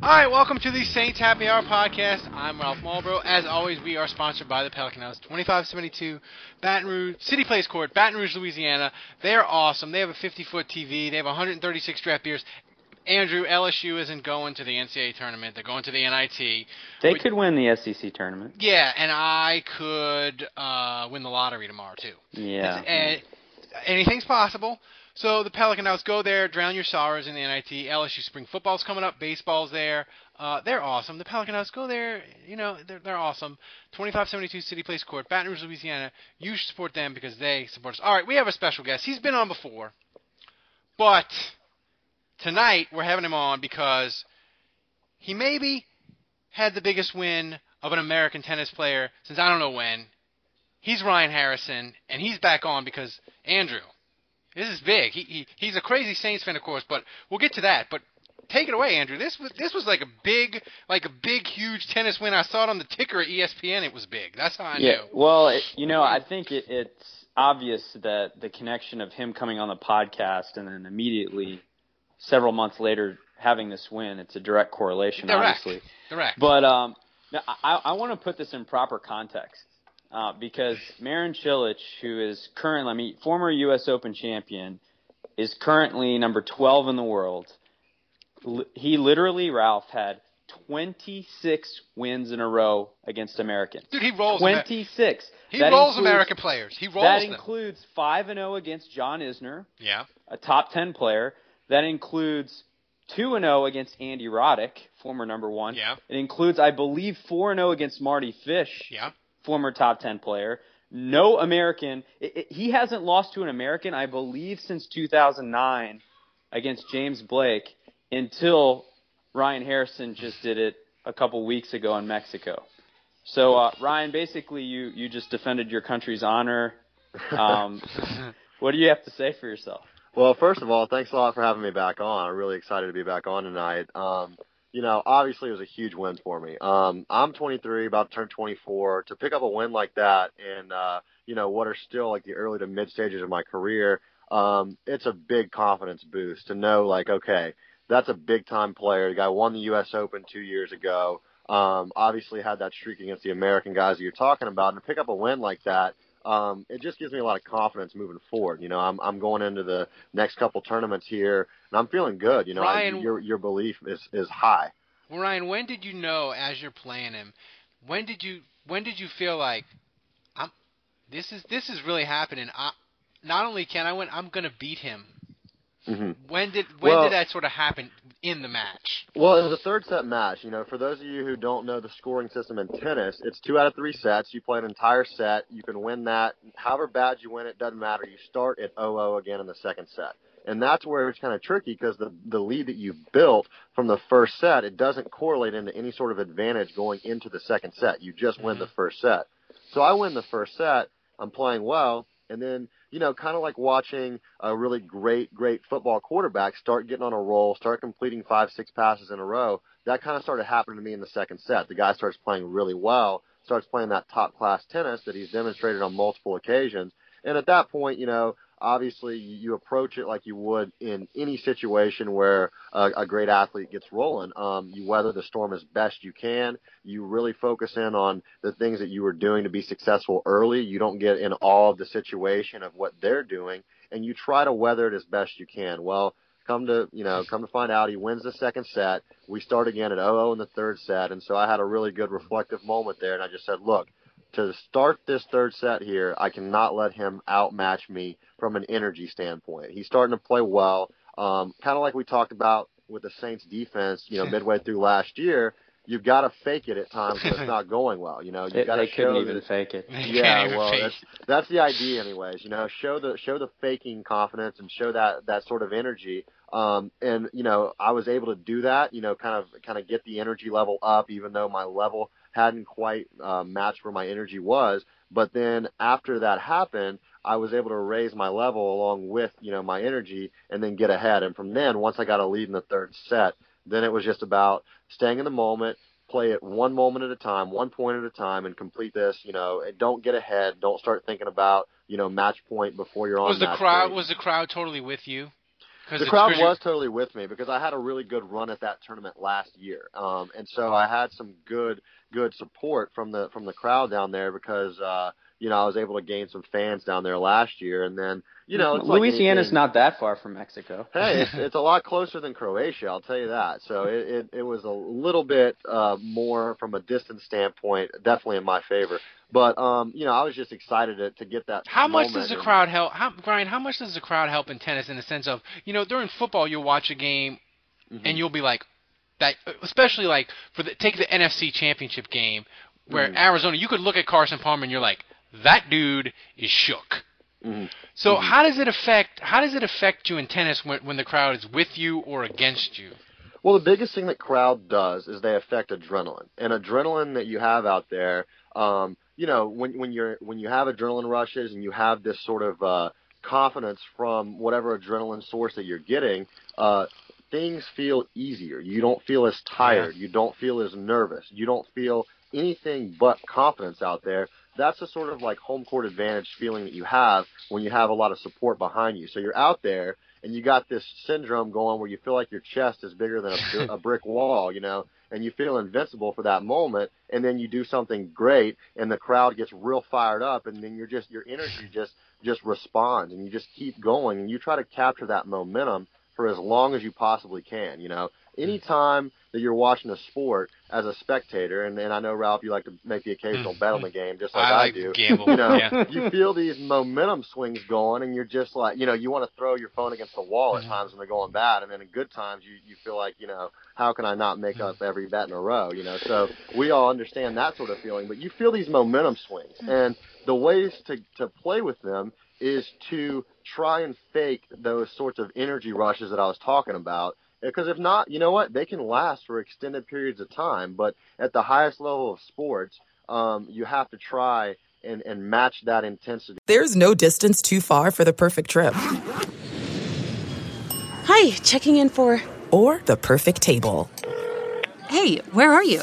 All right, welcome to the Saints Happy Hour podcast. I'm Ralph Malbrough. As always, we are sponsored by the Pelican House, 2572 Baton Rouge City Place Court, Baton Rouge, Louisiana. They're awesome. They have a 50-foot TV. They have 136 draft beers. Andrew, LSU isn't going to the NCAA tournament. They're going to the NIT. They We- could win the SEC tournament. Yeah, and I could uh, win the lottery tomorrow too. Yeah. It's- uh, anything's possible. So the Pelican House, go there, drown your sorrows in the NIT. LSU spring football's coming up, baseball's there. Uh, they're awesome. The Pelican House, go there. You know they're they're awesome. 2572 City Place Court, Baton Rouge, Louisiana. You should support them because they support us. All right, we have a special guest. He's been on before, but tonight we're having him on because he maybe had the biggest win of an American tennis player since I don't know when. He's Ryan Harrison, and he's back on because Andrew. This is big. He, he he's a crazy Saints fan, of course, but we'll get to that. But take it away, Andrew. This was this was like a big, like a big, huge tennis win. I saw it on the ticker at ESPN. It was big. That's how I yeah. knew. Well, it, you know, I think it, it's obvious that the connection of him coming on the podcast and then immediately, several months later, having this win, it's a direct correlation, Direct. obviously. Direct. But um, I, I want to put this in proper context uh, because Marin Cilic, who is currently, I mean, former U.S. Open champion, is currently number 12 in the world. L- he literally, Ralph, had 26 wins in a row against Americans. Dude, he rolls. Amer- 26. he That rolls includes- American players. He rolls That them. includes 5 and 0 against John Isner, yeah. a top 10 player. That includes 2 and 0 against Andy Roddick, former number 1. Yeah. It includes I believe 4 and 0 against Mardy Fish, Yeah. Former top 10 player. No American. It, it, he hasn't lost to an American, I believe, since 2009 against James Blake until Ryan Harrison just did it a couple weeks ago in Mexico. So, uh, Ryan, basically, you, you just defended your country's honor. Um, what do you have to say for yourself? Well, first of all, thanks a lot for having me back on. I'm really excited to be back on tonight. Um, you know, obviously it was a huge win for me. Um, I'm 23, about to turn 24. To pick up a win like that in, uh, you know, what are still like the early to mid stages of my career, um, it's a big confidence boost to know like, okay, that's a big time player. The guy won the U.S. Open two years ago. Um, obviously had that streak against the American guys that you're talking about, and to pick up a win like that, um, it just gives me a lot of confidence moving forward. You know, I'm I'm going into the next couple tournaments here, and I'm feeling good. You know, I, your your belief is is high. Well, Ryan, when did you know as you're playing him? When did you when did you feel like I'm this is this is really happening? I, not only can I win, I'm gonna beat him. Hmm When did when Well- did that sort of happen in the match? Well, it was a third set match. You know, for those of you who don't know the scoring system in tennis, it's two out of three sets. You play an entire set. You can win that. However bad you win it, doesn't matter. You start at 0-0 again in the second set. And that's where it's kind of tricky because the the lead that you built from the first set, it doesn't correlate into any sort of advantage going into the second set. You just win the first set. So I win the first set. I'm playing well, and then you know, kind of like watching a really great, great football quarterback start getting on a roll, start completing five, six passes in a row. That kind of started happening to me in the second set. The guy starts playing really well, starts playing that top class tennis that he's demonstrated on multiple occasions. And at that point, you know, obviously you approach it like you would in any situation where a, a great athlete gets rolling. Um, you weather the storm as best you can. You really focus in on the things that you were doing to be successful early. You don't get in all of the situation of what they're doing, and you try to weather it as best you can. Well, come to you know come to find out he wins the second set we start again at 0-0 in the third set and so i had a really good reflective moment there and i just said look to start this third set here, I cannot let him outmatch me from an energy standpoint. He's starting to play well, um, kind of like we talked about with the Saints defense, you know, midway through last year. You've got to fake it at times when it's not going well. You know, you've got to they couldn't even fake it. yeah, well, that's that's the idea, anyways. You know, show the show the faking confidence and show that that sort of energy. Um, and you know, I was able to do that. You know, kind of kind of get the energy level up, even though my level hadn't quite uh, matched where my energy was. But then after that happened, I was able to raise my level along with you know my energy and then get ahead. And from then, once I got a lead in the third set, then it was just about staying in the moment, play it one moment at a time, one point at a time, and complete this. You know, and don't get ahead. Don't start thinking about you know match point before you're on. Was the crowd point. was the crowd totally with you? The crowd was totally with me because I had a really good run at that tournament last year, um, and so I had some good good support from the from the crowd down there because uh, you know I was able to gain some fans down there last year, and then you know it's like Louisiana's anything- not that far from Mexico. hey, it's, it's a lot closer than Croatia, I'll tell you that. So it it, it was a little bit uh, more from a distance standpoint, definitely in my favor. But um, you know, I was just excited to, to get that. How much does the crowd help? How, Brian, how much does the crowd help in tennis in the sense of, you know, during football you'll watch a game Mm-hmm. and you'll be like, that, especially like for the take the NFC Championship game where Mhm. Arizona, you could look at Carson Palmer and you're like, that dude is shook. Mhm. So Mhm. how does it affect how does it affect you in tennis when when the crowd is with you or against you? Well, the biggest thing that crowd does is they affect adrenaline, and adrenaline that you have out there. Um, you know, when when you're when you have adrenaline rushes and you have this sort of uh, confidence from whatever adrenaline source that you're getting, uh, things feel easier. You don't feel as tired. You don't feel as nervous. You don't feel anything but confidence out there. That's the sort of like home court advantage feeling that you have when you have a lot of support behind you. So you're out there and you got this syndrome going where you feel like your chest is bigger than a, a brick wall, you know, and you feel invincible for that moment, and then you do something great, and the crowd gets real fired up, and then you're just your energy just just responds, and you just keep going, and you try to capture that momentum for as long as you possibly can, you know. Mm. Anytime that you're watching a sport as a spectator, and, and I know Ralph, you like to make the occasional mm. bet on the game, just like I I, like do. gamble, You know, yeah. you feel these momentum swings going, and you're just like, you know, you want to throw your phone against the wall at Mhm. times when they're going bad, and then in good times you you feel like, you know, how can I not make mm. up every bet in a row, you know? So we all understand that sort of feeling, but you feel these momentum swings, and the ways to to play with them is to try and fake those sorts of energy rushes that I was talking about. Because if not, you know what? They can last for extended periods of time. But at the highest level of sports, um, you have to try and, and match that intensity. There's no distance too far for the perfect trip. Hi, checking in for. Or the perfect table. Hey, where are you?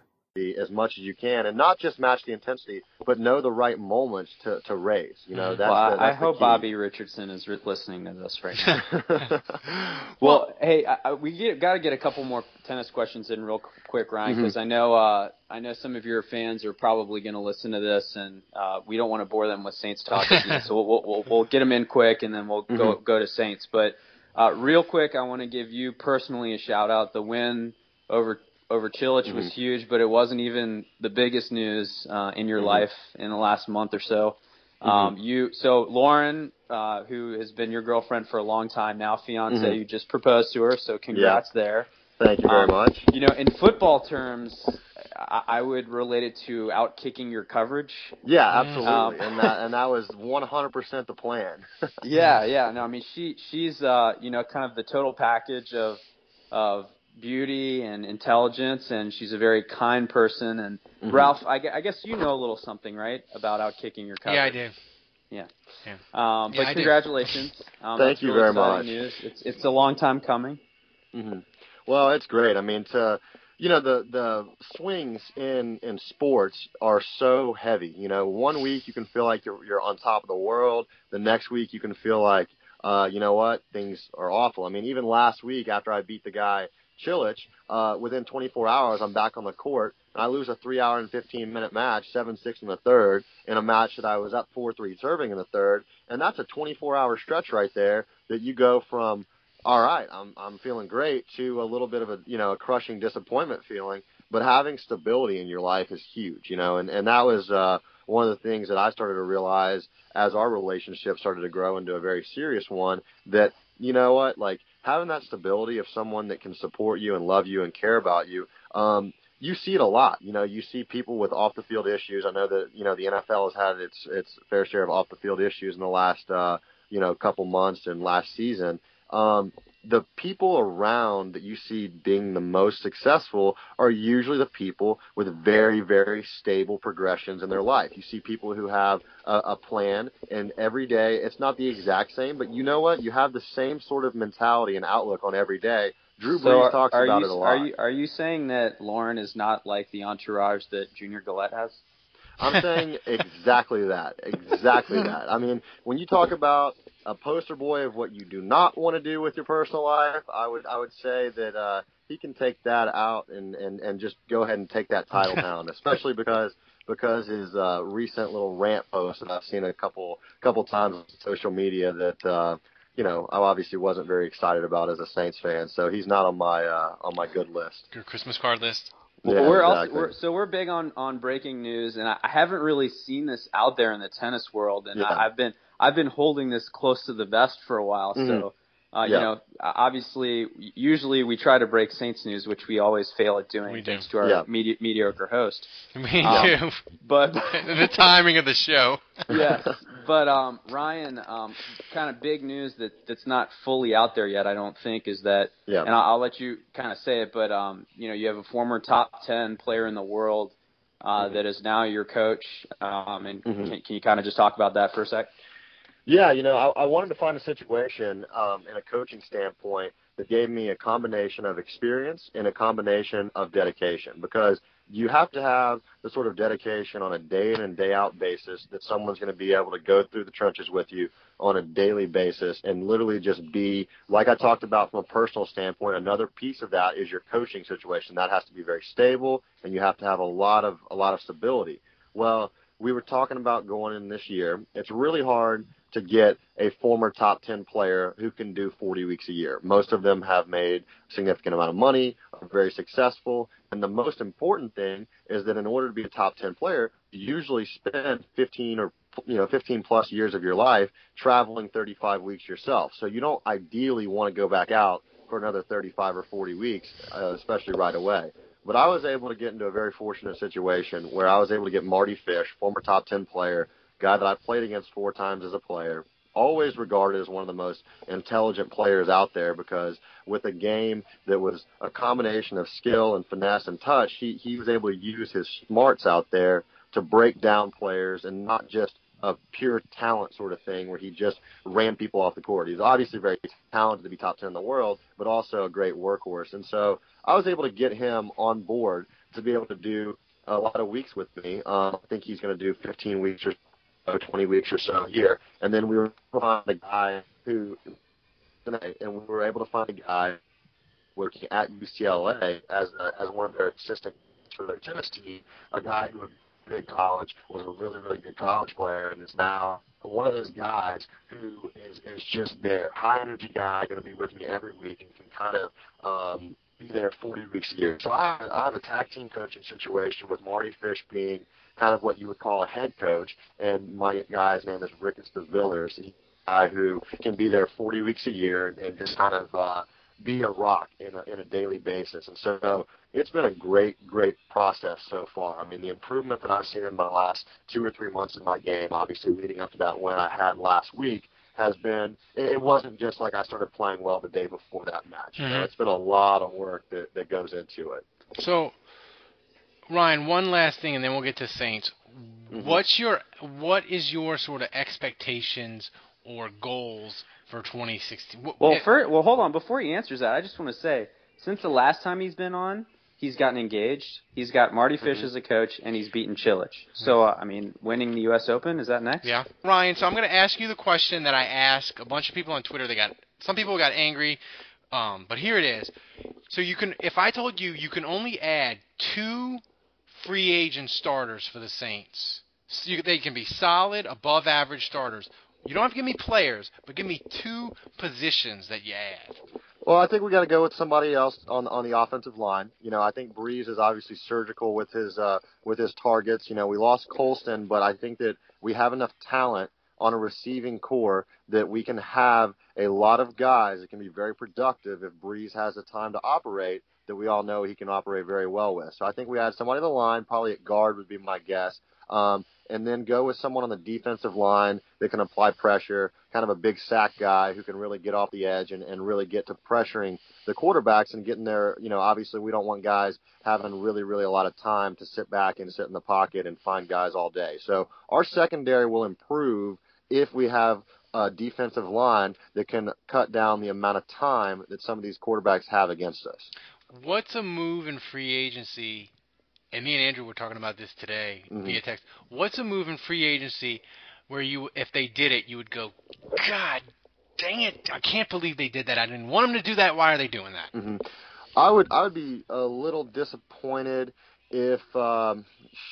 As much as you can, and not just match the intensity, but know the right moments to to raise. You know, that's well, the, that's I hope key. Bobby Richardson is listening to this right now. well, hey, I, I, we got to get a couple more tennis questions in real quick, Ryan, because Mhm. I know uh, I know some of your fans are probably going to listen to this, and uh, we don't want to bore them with Saints talk, so we'll, we'll we'll get them in quick, and then we'll go Mhm. go to Saints. But uh, real quick, I want to give you personally a shout out. The win over over Cilic was Mhm. huge, but it wasn't even the biggest news uh, in your Mhm. life in the last month or so. Um, you so Lauren, uh, who has been your girlfriend for a long time now, fiance, Mhm. you just proposed to her, so congrats there. Thank you very Um, much. You know, in football terms, I, I would relate it to out kicking your coverage. Yeah, absolutely, Um, and that and that was 100% the plan. yeah, yeah. No, I mean she she's uh you know kind of the total package of of beauty and intelligence, and she's a very kind person. And Mhm. Ralph, I, I guess you know a little something, right, about outkicking your coverage? Yeah, I do. Yeah. Yeah. Um, but I do. congratulations. Um, Thank you really very much. News. It's it's a long time coming. hmm Well, it's great. I mean, to you know, the the swings in in sports are so heavy. You know, one week you can feel like you're you're on top of the world. The next week you can feel like, uh, you know what, things are awful. I mean, even last week after I beat the guy Cilic, uh, within 24 hours I'm back on the court and I lose a three hour and 15 minute match, seven six in the third, in a match that I was up four three serving in the third, and that's a 24 hour stretch right there that you go from all right, I'm I'm feeling great to a little bit of a you know a crushing disappointment feeling. But having stability in your life is huge, you know, and and that was uh, one of the things that I started to realize as our relationship started to grow into a very serious one. That you know what, like having that stability of someone that can support you and love you and care about you. Um, you see it a lot. You know, you see people with off the field issues. I know that you know the NFL has had its its fair share of off the field issues in the last uh, you know couple months and last season um, the people around that you see being the most successful are usually the people with very, very stable progressions in their life. You see people who have a, a plan, and every day it's not the exact same, but you know what? You have the same sort of mentality and outlook on every day. Drew so Brees are, talks are about you, it a lot. Are you are you saying that Lauren is not like the entourage that Junior Galette has? I'm saying exactly that. Exactly that. I mean, when you talk about a poster boy of what you do not want to do with your personal life, I would I would say that uh, he can take that out and, and, and just go ahead and take that title down, especially because because his uh, recent little rant post that I've seen a couple couple times on social media that uh, you know I obviously wasn't very excited about as a Saints fan, so he's not on my uh, on my good list. Your Christmas card list. Well, Yeah, we're exactly. also we're, so we're big on on breaking news, and I, I haven't really seen this out there in the tennis world, and Yeah. I, I've been I've been holding this close to the vest for a while. So, Mhm. uh, you know, obviously, usually we try to break Saints news, which we always fail at doing, We do. thanks to our Yeah. medi- mediocre host. Me Um, too. But the timing of the show. yes, but um, Ryan, um, kind of big news that that's not fully out there yet. I don't think is that, Yeah. and I'll, I'll let you kind of say it. But um, you know, you have a former top ten player in the world uh, that is now your coach. Um, and Mhm. can, can you kind of just talk about that for a sec? Yeah, you know, I, I wanted to find a situation um, in a coaching standpoint that gave me a combination of experience and a combination of dedication because you have to have the sort of dedication on a day in and day out basis that someone's going to be able to go through the trenches with you on a daily basis and literally just be like I talked about from a personal standpoint another piece of that is your coaching situation. That has to be very stable and you have to have a lot of a lot of stability. Well we were talking about going in this year. It's really hard to get a former top 10 player who can do 40 weeks a year. Most of them have made a significant amount of money, are very successful, and the most important thing is that in order to be a top 10 player, you usually spend 15 or you know 15 plus years of your life traveling 35 weeks yourself. So you don't ideally want to go back out for another 35 or 40 weeks, uh, especially right away. But I was able to get into a very fortunate situation where I was able to get Mardy Fish, former top 10 player, guy that I played against four times as a player, always regarded as one of the most intelligent players out there because with a game that was a combination of skill and finesse and touch, he, he was able to use his smarts out there to break down players and not just a pure talent sort of thing where he just ran people off the court. He's obviously very talented to be top 10 in the world, but also a great workhorse. And so I was able to get him on board to be able to do a lot of weeks with me. Um, I think he's going to do 15 weeks or so, 20 weeks or so here. And then we were find a guy who, and we were able to find a guy working at UCLA as a, as one of their assistant for their tennis team, a guy who big college, was a really, really good college player, and is now one of those guys who is, is just there, high energy guy, going to be with me every week and can kind of um, be there 40 weeks a year. So I, I have a tag team coaching situation with Mardy Fish being kind of what you would call a head coach, and my guy's name is Rick Villers. He's a guy who can be there 40 weeks a year and, and just kind of uh, be a rock in a, in a daily basis. And so it's been a great, great process so far. I mean, the improvement that I've seen in my last two or three months in my game, obviously leading up to that win I had last week, has been. It wasn't just like I started playing well the day before that match. Mm-hmm. You know, mm-hmm. it's been a lot of work that that goes into it. So, Ryan, one last thing, and then we'll get to Saints. Mm-hmm. What's your what is your sort of expectations or goals for 2016? Well, for, well, hold on. Before he answers that, I just want to say, since the last time he's been on, he's gotten engaged. He's got Mardy Fish mm-hmm. as a coach, and he's beaten Cilic. So, uh, I mean, winning the U.S. Open is that next? Yeah, Ryan. So I'm going to ask you the question that I ask a bunch of people on Twitter. They got some people got angry, um, but here it is. So you can, if I told you you can only add two free agent starters for the Saints, so you, they can be solid, above average starters. You don't have to give me players, but give me two positions that you add. Well, I think we got to go with somebody else on on the offensive line. You know, I think Brees is obviously surgical with his uh, with his targets. You know, we lost Colston, but I think that we have enough talent on a receiving core that we can have a lot of guys that can be very productive if Brees has the time to operate that we all know he can operate very well with. So I think we had somebody on the line, probably at guard would be my guess. Um, and then go with someone on the defensive line that can apply pressure, kind of a big sack guy who can really get off the edge and, and really get to pressuring the quarterbacks and getting there. You know, obviously we don't want guys having really, really a lot of time to sit back and sit in the pocket and find guys all day. So our secondary will improve if we have a defensive line that can cut down the amount of time that some of these quarterbacks have against us. What's a move in free agency and me and Andrew were talking about this today mm-hmm. via text. What's a move in free agency where you, if they did it, you would go, God dang it! I can't believe they did that. I didn't want them to do that. Why are they doing that? Mm-hmm. I would, I would be a little disappointed if um,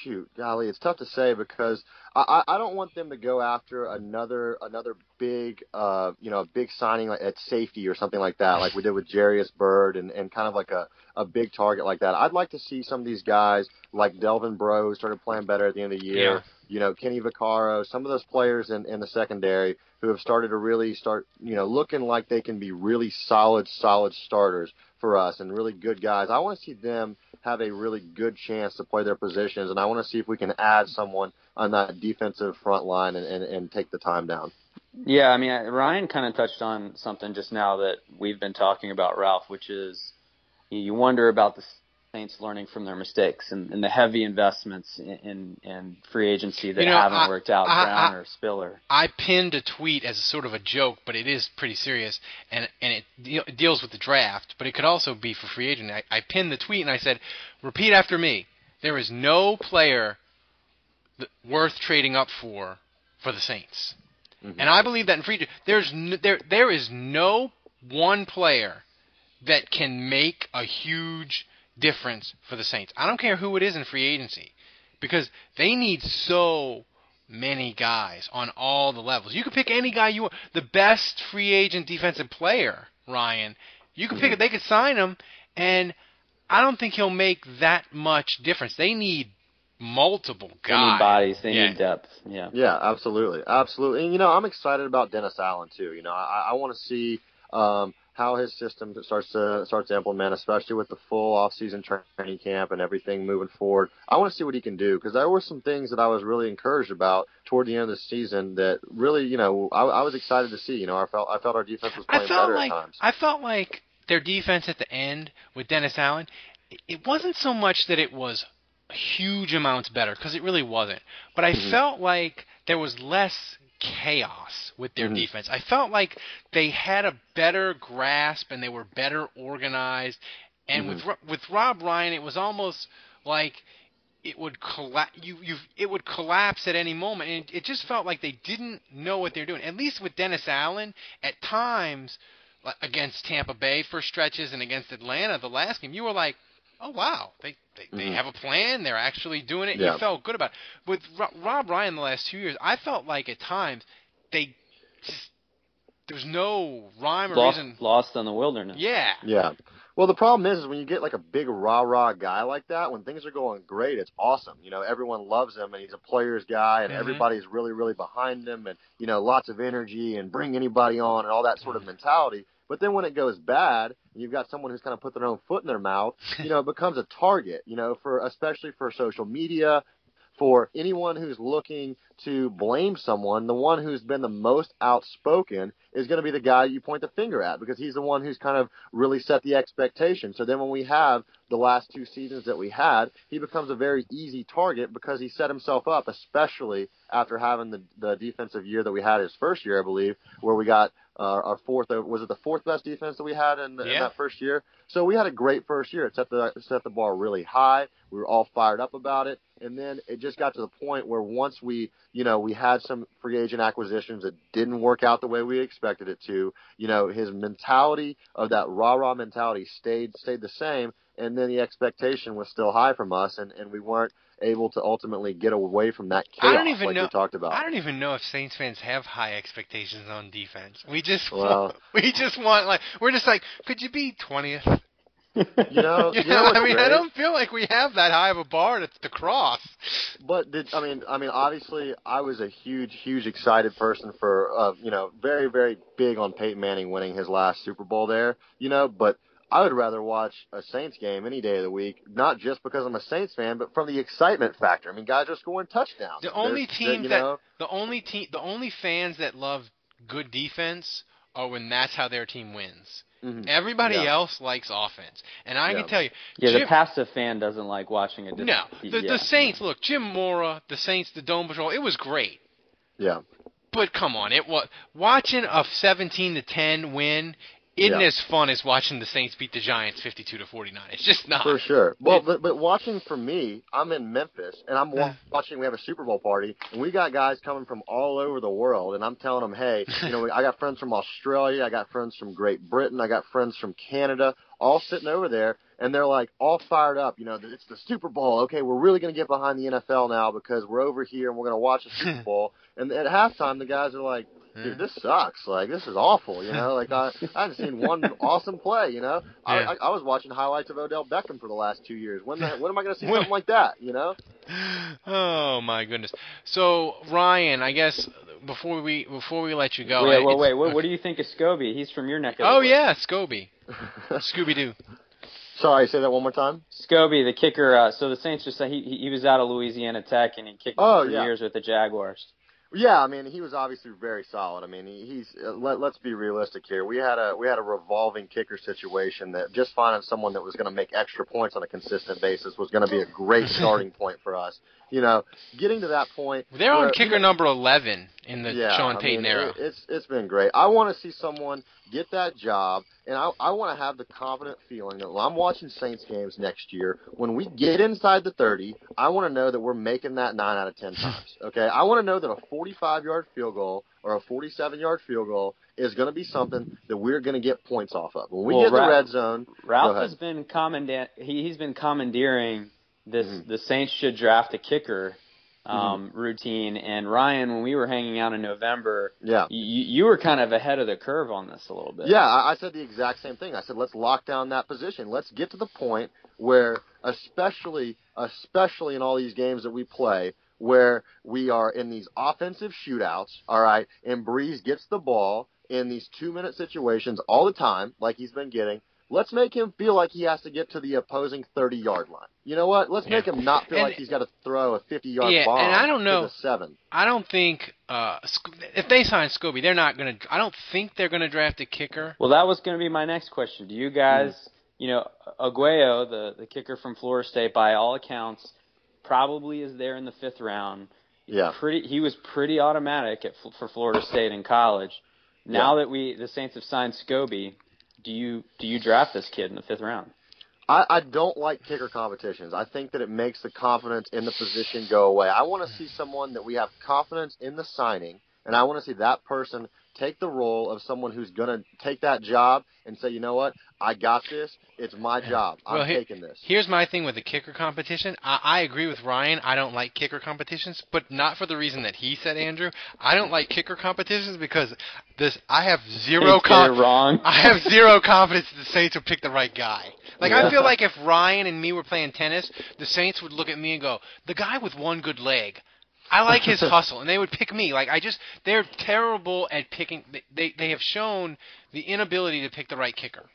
shoot, golly, it's tough to say because I, I don't want them to go after another another big uh, you know big signing like at safety or something like that, like we did with Jairus Byrd and, and kind of like a, a big target like that. I'd like to see some of these guys like Delvin Breaux started playing better at the end of the year. Yeah. You know, Kenny Vaccaro, some of those players in, in the secondary who have started to really start, you know, looking like they can be really solid, solid starters for us and really good guys. I want to see them have a really good chance to play their positions, and I want to see if we can add someone on that defensive front line and, and, and take the time down. Yeah, I mean, Ryan kind of touched on something just now that we've been talking about, Ralph, which is you wonder about the Saints learning from their mistakes and, and the heavy investments in, in, in free agency that you know, haven't I, worked out, I, Brown I, or Spiller. I pinned a tweet as a sort of a joke, but it is pretty serious, and and it, de- deals with the draft, but it could also be for free agent. I, I pinned the tweet and I said, "Repeat after me: There is no player worth trading up for for the Saints." Mm-hmm. And I believe that in free there's no, there there is no one player that can make a huge difference for the Saints. I don't care who it is in free agency because they need so many guys on all the levels. You can pick any guy you want. The best free agent defensive player, Ryan. You can pick it. They could sign him, and I don't think he'll make that much difference. They need multiple guys. They need bodies. They yeah. need depth. Yeah. Yeah, absolutely, absolutely. And you know, I'm excited about Dennis Allen too. You know, I, I want to see um, how his system starts to starts to implement, especially with the full off-season training camp and everything moving forward. I want to see what he can do because there were some things that I was really encouraged about toward the end of the season that really, you know, I, I was excited to see. You know, I felt I felt our defense was playing better like, at times. I felt like their defense at the end with Dennis Allen, it wasn't so much that it was huge amounts better because it really wasn't, but I mm-hmm. felt like there was less chaos with their mm-hmm. defense. I felt like they had a better grasp and they were better organized. And mm-hmm. with with Rob Ryan, it was almost like it would collapse. You you it would collapse at any moment, and it, it just felt like they didn't know what they're doing. At least with Dennis Allen, at times like, against Tampa Bay for stretches and against Atlanta the last game, you were like, oh wow, they they, Mm-hmm. they have a plan. They're actually doing it. Yeah. You felt good about it. With Rob Ryan the last two years, I felt like at times they just there's no rhyme or Lost, reason. lost in the wilderness. Yeah. Yeah. Well, the problem is, is when you get like a big rah rah guy like that, when things are going great, it's awesome. You know, everyone loves him, and he's a player's guy, and Mhm. everybody's really, really behind him, and you know, lots of energy and bring anybody on and all that sort of mentality. But then when it goes bad, you've got someone who's kind of put their own foot in their mouth, you know, it becomes a target. You know, for especially for social media, for anyone who's looking to blame someone, the one who's been the most outspoken is going to be the guy you point the finger at because he's the one who's kind of really set the expectation. So then when we have the last two seasons that we had, he becomes a very easy target because he set himself up, especially after having the, the defensive year that we had his first year, I believe, where we got uh, our fourth, was it the fourth best defense that we had in, in Yeah. that first year? So we had a great first year. It set the set the bar really high. We were all fired up about it, and then it just got to the point where once we, you know, we had some free agent acquisitions that didn't work out the way we expected it to. You know, his mentality of that rah rah mentality stayed stayed the same, and then the expectation was still high from us, and and we weren't able to ultimately get away from that chaos I don't even like know. we talked about. I don't even know if Saints fans have high expectations on defense. We just Well- want, we just want like we're just like, could you be twentieth? You know, You you know I mean, I don't feel like we have that high of a bar to, to cross. But did I mean I mean obviously I was a huge huge excited person for uh you know very very big on Peyton Manning winning his last Super Bowl there you know but I would rather watch a Saints game any day of the week not just because I'm a Saints fan but from the excitement factor. I mean guys are scoring touchdowns. The only There's- team that know, the only team the only fans that love good defense are and that's how their team wins. mhm. Everybody Yeah. else likes offense, and I Yeah. can tell you, Yeah, the passive fan doesn't like watching a. dis- no, the, yeah. the Saints. Look, Jim Mora, the Saints, the Dome Patrol. It was great. yeah But come on, it was watching a 17 to 10 win isn't Yeah. as fun as watching the Saints beat the Giants 52 to 49. It's just not. For sure. Well, but, but watching for me, I'm in Memphis and I'm wa- watching. We have a Super Bowl party and we got guys coming from all over the world, and I'm telling them, hey, you know, I got friends from Australia, I got friends from Great Britain, I got friends from Canada, all sitting over there, and they're like all fired up. You know, it's the Super Bowl. Okay, we're really going to get behind the NFL now because we're over here and we're going to watch the Super Bowl. And at halftime, the guys are like. Dude, this sucks. Like this is awful. You know, like I, I haven't seen one awesome play. You know, I, Yeah. I, I was watching highlights of Odell Beckham for the last two years. When the, when am I going to see When- something like that? You know? Oh my goodness. So Ryan, I guess before we before we let you go, wait, I- wait, wait. What, what do you think of Scobee? He's from your neck of the Oh woods. yeah, Scobee, Scooby Doo. Sorry, say that one more time. Scobee, the kicker. Uh, so the Saints just he he he was out of Louisiana Tech and he kicked Oh, for yeah. years with the Jaguars. Yeah, I mean, he was obviously very solid. I mean, he, he's uh, let, let's be realistic here. We had a we had a revolving kicker situation that just finding someone that was going to make extra points on a consistent basis was going to be a great starting point for us. You know, getting to that point. They're on where- kicker number 11 in the yeah, Sean I Payton mean, era. it- it's it's been great. I want to see someone get that job, and I I want to have the confident feeling that when I'm watching Saints games next year, when we get inside the 30, I want to know that we're making that nine out of ten times. Okay, I want to know that a 45 yard field goal or a 47 yard field goal is going to be something that we're going to get points off of. When we Well, get in the red zone, go Ralph ahead. has been commanda- he he's been commandeering this Mm-hmm. the Saints should draft a kicker um, routine. And Ryan, when we were hanging out in November, Yeah. you, you were kind of ahead of the curve on this a little bit. Yeah, I, I said the exact same thing. I said let's lock down that position. Let's get to the point where, especially, especially in all these games that we play, where we are in these offensive shootouts. All right, and Brees gets the ball in these two-minute situations all the time, like he's been getting. Let's make him feel like he has to get to the opposing 30-yard line. You know what? Let's make him not feel And- like he's got to throw a 50-yard Yeah, bomb and I don't know- the seven. I don't think uh, if they sign Scobee, they're not going to. I don't think they're going to draft a kicker. Well, that was going to be my next question. Do you guys, you know, Aguayo, the the kicker from Florida State, by all accounts, probably is there in the fifth round. Yeah. Pretty, he was pretty automatic at, for Florida State in college. Now that we the Saints have signed Scobee, do you do you draft this kid in the fifth round? I, I don't like kicker competitions. I think that it makes the confidence in the position go away. I want to see someone that we have confidence in the signing, and I want to see that person take the role of someone who's going to take that job and say, you know what, I got this. It's my job. I'm Well, he- taking this. Here's my thing with the kicker competition. I, I agree with Ryan. I don't like kicker competitions, but not for the reason that he said, Andrew. I don't like kicker competitions because this. I have zero Saints get it wrong. I have zero confidence that the Saints will pick the right guy. Like I feel like if Ryan and me were playing tennis, the Saints would look at me and go, "The guy with one good leg." I like his hustle, and they would pick me. Like I just, they're terrible at picking. They they, they have shown the inability to pick the right kicker.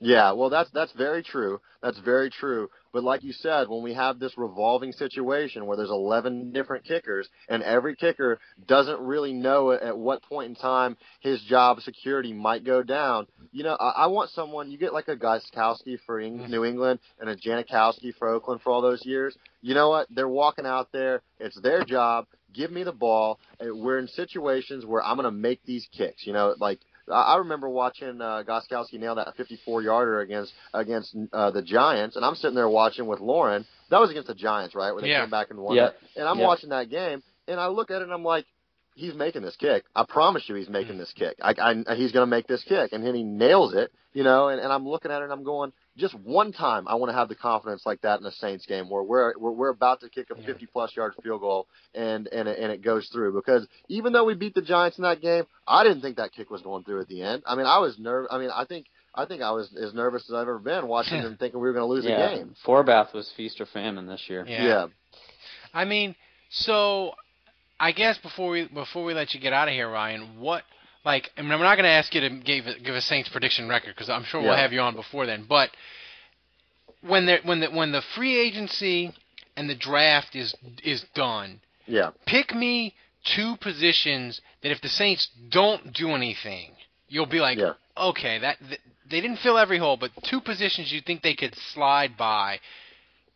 Yeah, well, that's that's very true. That's very true. But like you said, when we have this revolving situation where there's 11 different kickers and every kicker doesn't really know at what point in time his job security might go down, you know, I, I want someone. You get like a Gostkowski for Eng- mm-hmm. New England and a Janikowski for Oakland for all those years. You know what? They're walking out there. It's their job. Give me the ball. We're in situations where I'm going to make these kicks. You know, like I I remember watching uh, Gostkowski nail that 54 yarder against against uh, the Giants, and I'm sitting there watching with Lauren. That was against the Giants, right? Where they Yeah. came back and won. Yeah. it. And I'm Yeah. watching that game, and I look at it, and I'm like, he's making this kick. I promise you, he's hmm. making this kick. I, I, he's going to make this kick, and then he nails it. You know, and, and I'm looking at it, and I'm going, just one time, I want to have the confidence like that in a Saints game where we're we're, we're about to kick a 50 plus yard field goal, and and it, and it goes through. Because even though we beat the Giants in that game, I didn't think that kick was going through at the end. I mean, I was nerve. I mean, I think. I think I was as nervous as I've ever been watching them thinking we were going to lose yeah. the game. Forbath was feast or famine this year. Yeah. I mean, so I guess before we before we let you get out of here, Ryan, what like I mean, I'm not going to ask you to give a- give a Saints prediction record because I'm sure we'll have you on before then. But when the when the when the free agency and the draft is is done, Yeah. pick me two positions that if the Saints don't do anything, you'll be like, Yeah. okay, that th- they didn't fill every hole, but two positions you think they could slide by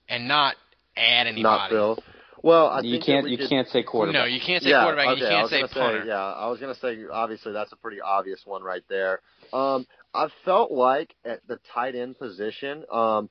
and not add anybody. Not Phil. Well, I You think can't- we you could- can't say quarterback. No, you can't say yeah, quarterback. and Okay, you I can't was say gonna punter. Say, yeah, I was gonna say obviously that's a pretty obvious one right there. Um, I felt like at the tight end position, um,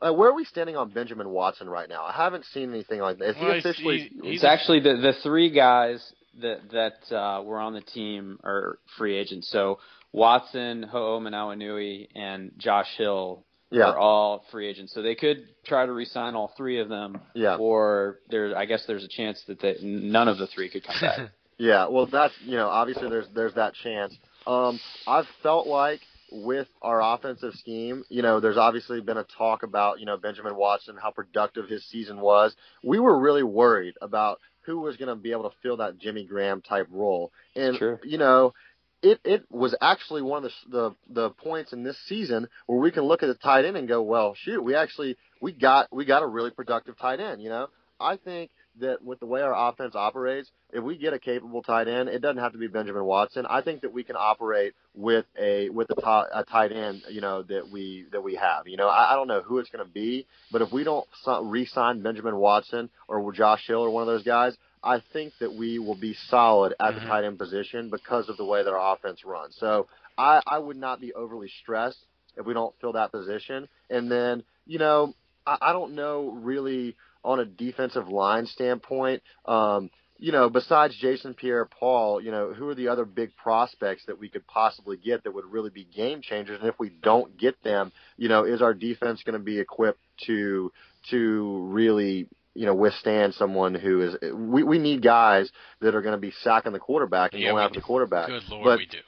uh, where are we standing on Benjamin Watson right now? I haven't seen anything like that. Is Well, he he's- officially? It's actually the the three guys that that uh, were on the team are free agents. So Watson, Hoomanawanui, and Josh Hill Yeah. are all free agents. So they could try to re-sign all three of them. Yeah. Or there, I guess there's a chance that they, none of the three could come back. Yeah, well, that's you know obviously there's there's that chance. Um, I've felt like with our offensive scheme, you know, there's obviously been a talk about you know Benjamin Watson, how productive his season was. We were really worried about who was going to be able to fill that Jimmy Graham type role, and Sure. you know. It it was actually one of the, the the points in this season where we can look at the tight end and go, well, shoot, we actually we got we got a really productive tight end. You know, I think that with the way our offense operates, if we get a capable tight end, it doesn't have to be Benjamin Watson. I think that we can operate with a with a, ti- a tight end, you know, that we that we have. You know, I, I don't know who it's going to be, but if we don't re-sign Benjamin Watson or Josh Hill or one of those guys, I think that we will be solid at the tight end position because of the way that our offense runs. So I, I would not be overly stressed if we don't fill that position. And then, you know, I, I don't know really on a defensive line standpoint. Um, you know, besides Jason Pierre-Paul, you know, who are the other big prospects that we could possibly get that would really be game changers? And if we don't get them, you know, is our defense going to be equipped to to really you know withstand someone who is we we need guys that are going to be sacking the quarterback and Yeah, going we after do. the quarterback. Good lord, but we do.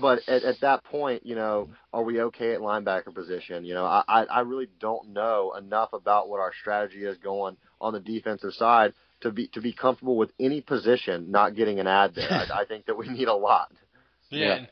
but at, at that point, you know, are we okay at linebacker position? You know, I, I I really don't know enough about what our strategy is going on the defensive side to be to be comfortable with any position not getting an ad there. I, I think that we need a lot. Yeah. Yeah.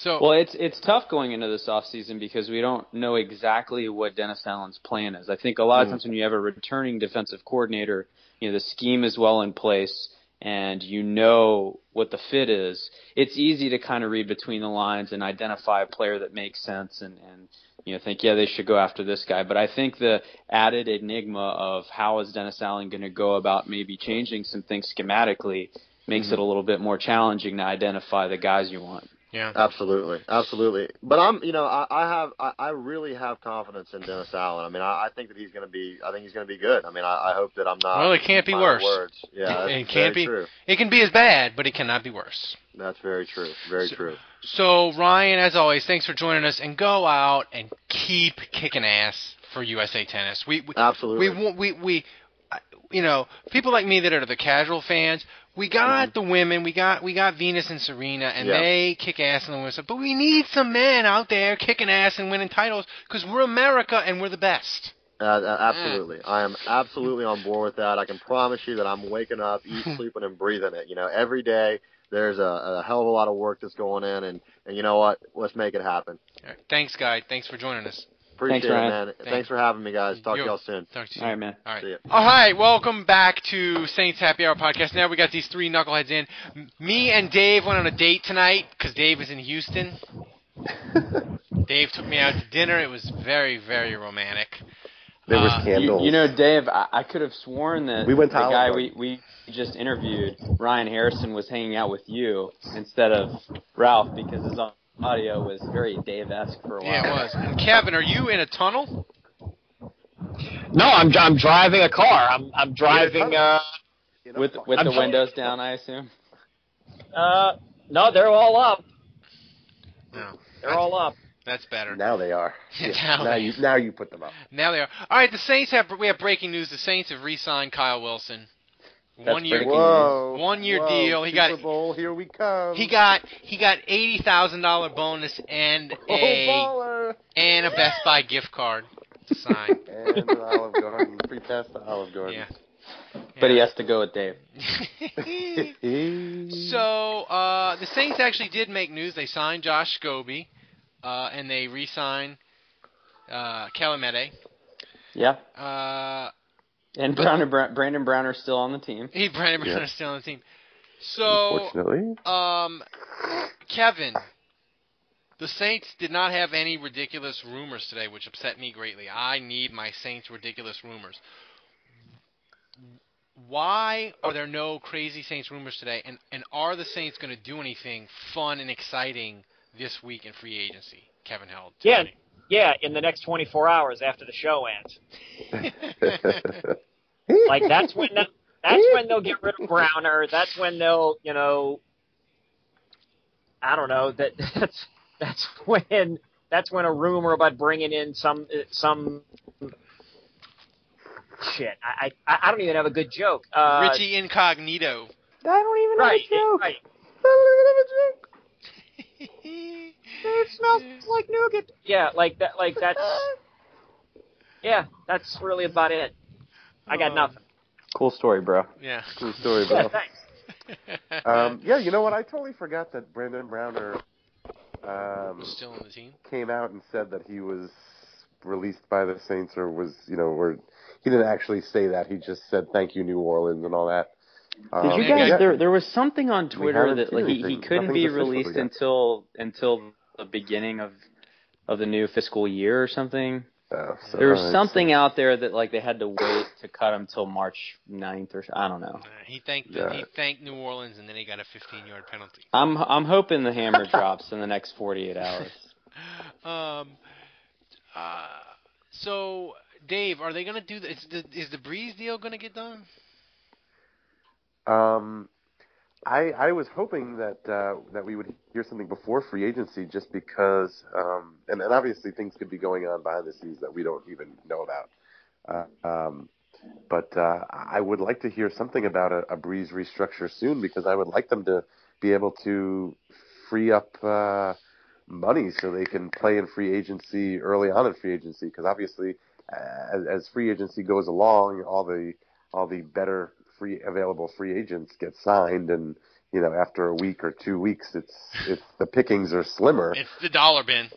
So Well, it's it's tough going into this off season because we don't know exactly what Dennis Allen's plan is. I think a lot of Mhm. times when you have a returning defensive coordinator, you know the scheme is well in place and you know what the fit is. It's easy to kind of read between the lines and identify a player that makes sense and and you know think yeah they should go after this guy. But I think the added enigma of how is Dennis Allen going to go about maybe changing some things schematically makes Mhm. it a little bit more challenging to identify the guys you want. Yeah. Absolutely, absolutely. But I'm, you know, I, I have, I, I really have confidence in Dennis Allen. I mean, I, I think that he's going to be, I think he's going to be good. I mean, I, I hope that I'm not. Well, it can't be worse. Words. Yeah, that's it can't be. true. It can be as bad, but it cannot be worse. That's very true. Very So- true. So Ryan, as always, thanks for joining us, and go out and keep kicking ass for USA Tennis. We, we Absolutely. we want- we we you know people like me that are the casual fans. We got the women, we got we got Venus and Serena, and Mm-hmm. They kick ass in the women's stuff. But we need some men out there kicking ass and winning titles because we're America and we're the best. Uh, uh, absolutely. I am absolutely on board with that. I can promise you that I'm waking up, eat, sleeping, and breathing it. You know, every day there's a, a hell of a lot of work that's going in, and and you know what? Let's make it happen. Right. Thanks, guy. Thanks for joining us. Appreciate Thanks, it, man. Thanks. Thanks for having me, guys. Talk Yo. to y'all soon. Talk to you. All right, man. All right. See ya. All right, welcome back to Saints Happy Hour podcast. Now we got these three knuckleheads in. Me and Dave went on a date tonight because Dave is in Houston. Dave took me out to dinner. It was very, very romantic. There was Uh, candles. you know, Dave, I, I could have sworn that We went to the Olive guy Garden. we, we just interviewed, Ryan Harrison, was hanging out with you instead of Ralph because his audio was very Dave-esque for a while. Yeah, it was. And Kevin, are you in a tunnel? No, I'm I'm driving a car. I'm I'm driving. Uh, With with I'm the trying- windows down, I assume. uh, no, they're all up. No. They're all up. That's better. now they are. Yeah, Now now they- you now you put them up. Now they are. All right, the Saints have. We have breaking news. The Saints have re-signed Kyle Wilson. That's one year. breaking Whoa, One year whoa, deal. He Super got- Bowl. Here we come. He got he got eighty thousand dollar bonus and oh, a baller. and a Best Buy gift card to sign. and an Olive Garden. Free pass to Olive Garden. yeah. But he has to go with Dave. so uh, the Saints actually did make news. They signed Josh Scobee, uh, and they re-signed uh, Calamete. Yeah. Uh, And Brown and Bra- Brandon Brown are still on the team. he Brandon Yeah. Brown is still on the team. So Unfortunately. Um, Kevin, the Saints did not have any ridiculous rumors today, which upset me greatly. I need my Saints ridiculous rumors. Why are there no crazy Saints rumors today? And and are the Saints going to do anything fun and exciting this week in free agency? Kevin Held. Yeah, me. Yeah. In the next 24 hours after the show ends, like that's when that, that's when they'll get rid of Browner. That's when they'll, you know, I don't know. That that's that's when that's when a rumor about bringing in some some shit. I I, I don't even have a good joke. Uh, Richie Incognito. I don't even right, have a joke. right. I don't even have a joke. It smells like nougat. Yeah, like that. Like that's. Yeah, that's really about it. I got Oh. nothing. Cool story, bro. Yeah. Cool story, Yeah, bro. thanks. um, yeah, you know what? I totally forgot that Brandon Browner um, Still on the team. came out and said that he was released by the Saints, or was you know, or he didn't actually say that. He just said thank you, New Orleans, and all that. Did Um, you guys? yeah. There, there was something on Twitter that like he, he couldn't be released yet. until until the beginning of of the new fiscal year or something. Oh, so There was it's- something out there that like they had to wait to cut him till March 9th or I don't know. Uh, he thanked Yeah. he thanked New Orleans, and then he got a 15 yard penalty. I'm I'm hoping the hammer drops in the next 48 hours. Um. Uh. So, Dave, are they going to do the, is the is the Brees deal going to get done? Um, I I was hoping that uh, that we would hear something before free agency, just because, um, and, and obviously things could be going on behind the scenes that we don't even know about. Uh, um, but uh, I would like to hear something about a, a Brees restructure soon because I would like them to be able to free up uh, money so they can play in free agency early on in free agency because obviously as, as free agency goes along, all the all the better free available free agents get signed and you know after a week or two weeks it's it's the pickings are slimmer It's the dollar bin.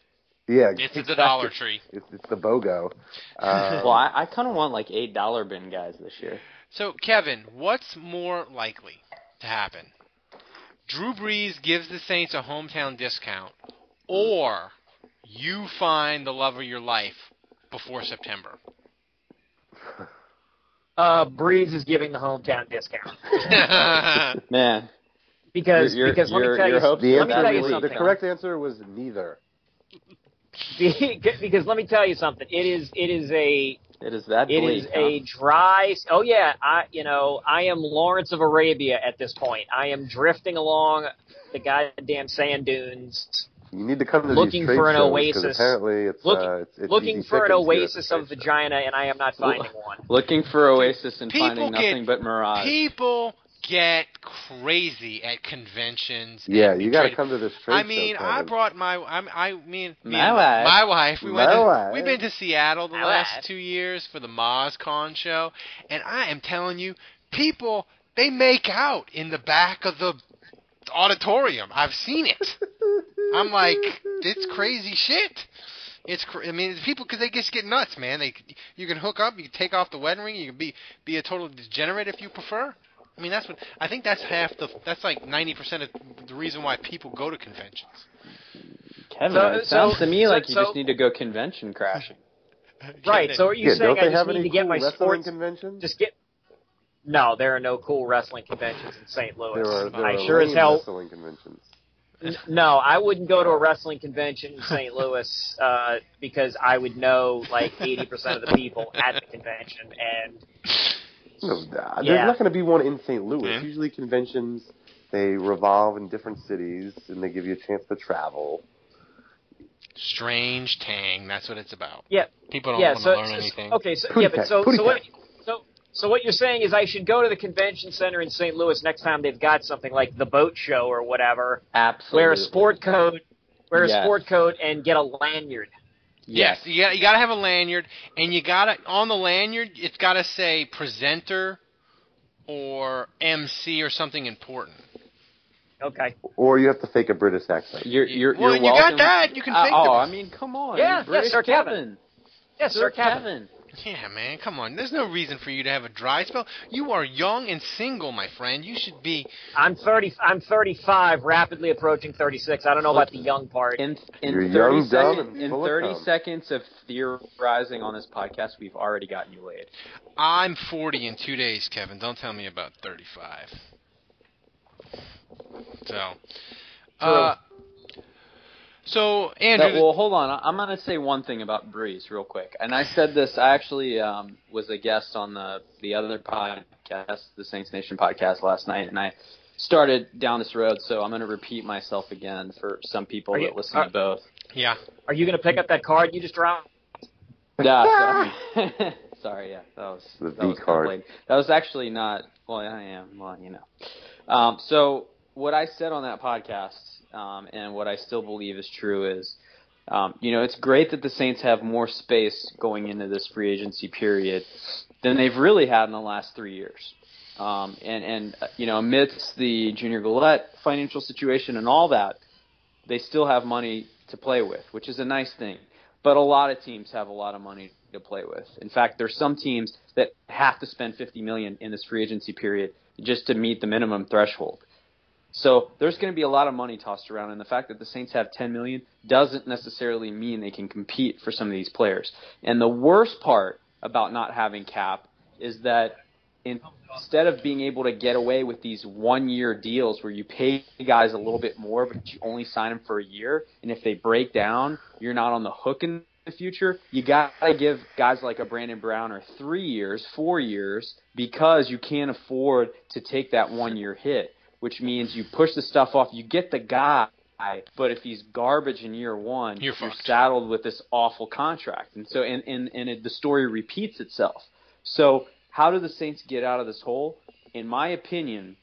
yeah It's exactly. the Dollar Tree. it's, it's the bogo uh, well, I, I kind of want like eight dollar bin guys this year. So, Kevin, what's more likely to happen? Drew Brees gives the Saints a hometown discount, or you find the love of your life before September. Uh, Brees is giving the hometown discount. Man, because Your- your- because let me tell you The let me tell you was, the correct answer was neither. because let me tell you something. It is it is a It is that It bleak, is huh? a dry. Oh yeah, I you know I am Lawrence of Arabia at this point. I am drifting along the goddamn sand dunes, You need to come to Looking these for an oasis. Apparently, it's looking uh, it's, it's looking for an pickings here at the oasis of vagina, and I am not finding one. Looking for oasis and People finding get- nothing but mirage. People get crazy at conventions. Yeah, you got to come to this trade I mean, show. I brought my I'm, I mean My and wife. my wife. We went. My to, wife. We've been to Seattle the My last wife. two years for the MozCon show, and I am telling you, people they make out in the back of the auditorium. I've seen it. I'm like, it's crazy shit. It's cr- I mean, people because they just get nuts, man. They you can hook up, you can take off the wedding ring, you can be be a total degenerate if you prefer. I mean, that's what I think. That's half the. That's like ninety percent of the reason why people go to conventions. Kevin, So- it sounds so- to me so- like you so- just need to go convention crashing. Right. So are you yeah, saying I just need to get cool my wrestling sports? conventions? Just get. No, there are no cool wrestling conventions in St. Louis. there are, there I are sure as hell wrestling conventions. N- No, I wouldn't go to a wrestling convention in St. Louis uh, because I would know like 80% of the people at the convention, and No, there's Yeah. not going to be one in St. Louis. Mhm. Usually conventions they revolve in different cities and they give you a chance to travel. Strange Tang. That's what it's about. yeah, People don't yeah. want So, to learn so- anything. okay, so Pootie yeah, but so so what? Tang. So so what you're saying is I should go to the convention center in St. Louis next time they've got something like the boat show or whatever. Absolutely. Wear a sport coat, wear a sport coat, and get a lanyard. Yes, you got you got to have a lanyard, and you got to on the lanyard it's got to say presenter or MC or something important. Okay. Or you have to fake a British accent. You're, you're, Well, you're you got that. You can fake Uh, fake Oh, the- I mean, come on. Yeah, you're yes, Sir Kevin. Kevin. Yes, Sir Kevin. Kevin. Yeah, man, come on. There's no reason for you to have a dry spell. You are young and single, my friend. You should be. I'm 30. I'm 35, rapidly approaching 36. I don't know about the young part. In, in You're 30 young, dumb, seconds, and in full of 30 cum. seconds of theorizing on this podcast, we've already gotten you laid. I'm 40 in two days, Kevin. Don't tell me about 35. So, uh, so Andrew, That- well, hold on. I- I'm going to say one thing about Brees real quick. And I said this. I actually um, was a guest on the the other podcast, the Saints Nation podcast last night, and I started down this road. So I'm going to repeat myself again for some people Are that listen are- to both. yeah, Are you going to pick up that card you just dropped? Yeah, sorry. sorry, yeah, that was The that V was card. late. That was actually not. Well, I am. Well, you know. Um, so what I said on that podcast, um, and what I still believe is true, is, um, you know, it's great that the Saints have more space going into this free agency period than they've really had in the last three years. Um, and and uh, you know, amidst the Junior Galette financial situation and all that, they still have money to play with, which is a nice thing. But a lot of teams have a lot of money to play with. In fact, there's some teams that have to spend 50 million in this free agency period just to meet the minimum threshold. So there's going to be a lot of money tossed around, and the fact that the Saints have 10 million doesn't necessarily mean they can compete for some of these players. And the worst part about not having cap is that instead of being able to get away with these one-year deals where you pay guys a little bit more, but you only sign them for a year, and if they break down, you're not on the hook in the future. You got to give guys like a Brandon Brown or three years, four years, because you can't afford to take that one-year hit, which means you push the stuff off. You get the guy. But if he's garbage in year one, You're you're saddled with this awful contract, and so and and, and it, the story repeats itself. So how do the Saints get out of this hole? In my opinion,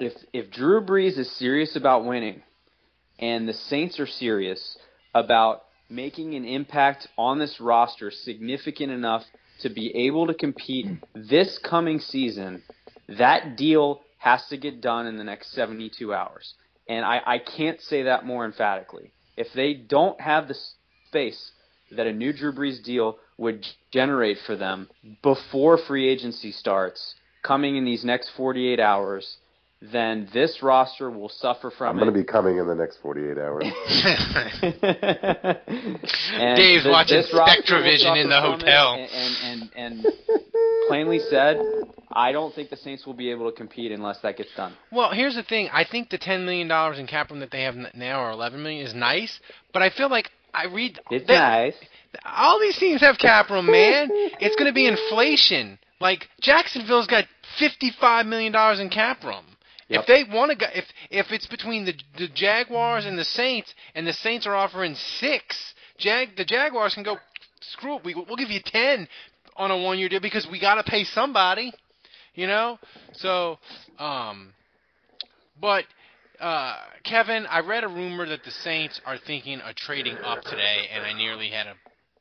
if if Drew Brees is serious about winning, and the Saints are serious about making an impact on this roster significant enough to be able to compete this coming season, that deal has to get done in the next 72 hours. And I, I can't say that more emphatically. If they don't have the space that a new Drew Brees deal would generate for them before free agency starts, coming in these next 48 hours, then this roster will suffer from I'm it. going to be coming in the next 48 hours. Dave's this- watching this roster in the suffer from it, hotel. And, and, and, and plainly said, I don't think the Saints will be able to compete unless that gets done. Well, here's the thing. I think the ten million dollars in cap room that they have now, or eleven million, is nice. But I feel like I read It's that- nice. all these teams have cap room, man. it's going to be inflation. Like Jacksonville's got fifty-five million dollars in cap room. Yep. If they want to go, if if it's between the the Jaguars and the Saints, and the Saints are offering six, Jag the Jaguars can go screw it. We we'll give you ten on a one-year deal because we got to pay somebody, you know. So, um, but uh, Kevin, I read a rumor that the Saints are thinking of trading up today, and I nearly had a,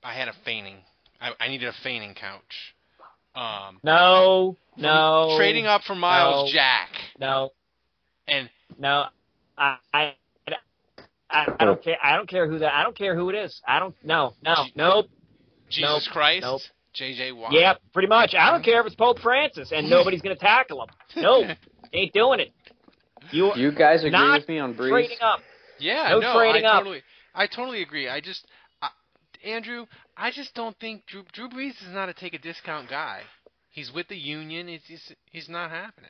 I had a fainting. I, I needed a fainting couch. Um, No, no. trading up for Myles no, Jack, No, and no. I, I, I, I don't care. I don't care who that. I don't care who it is. I don't. No, no, nope. Jesus Nope, Christ, nope. J.J. Watt. Yeah, pretty much. I don't care if it's Pope Francis and nobody's gonna tackle him. No, ain't doing it. You, You guys agree not with me on Brees? trading up. Yeah, No no, trading I up. totally, I totally agree. I just, I, Andrew, I just don't think Drew, Drew Brees is not a take a discount guy. He's with the union. It's, it's he's not happening.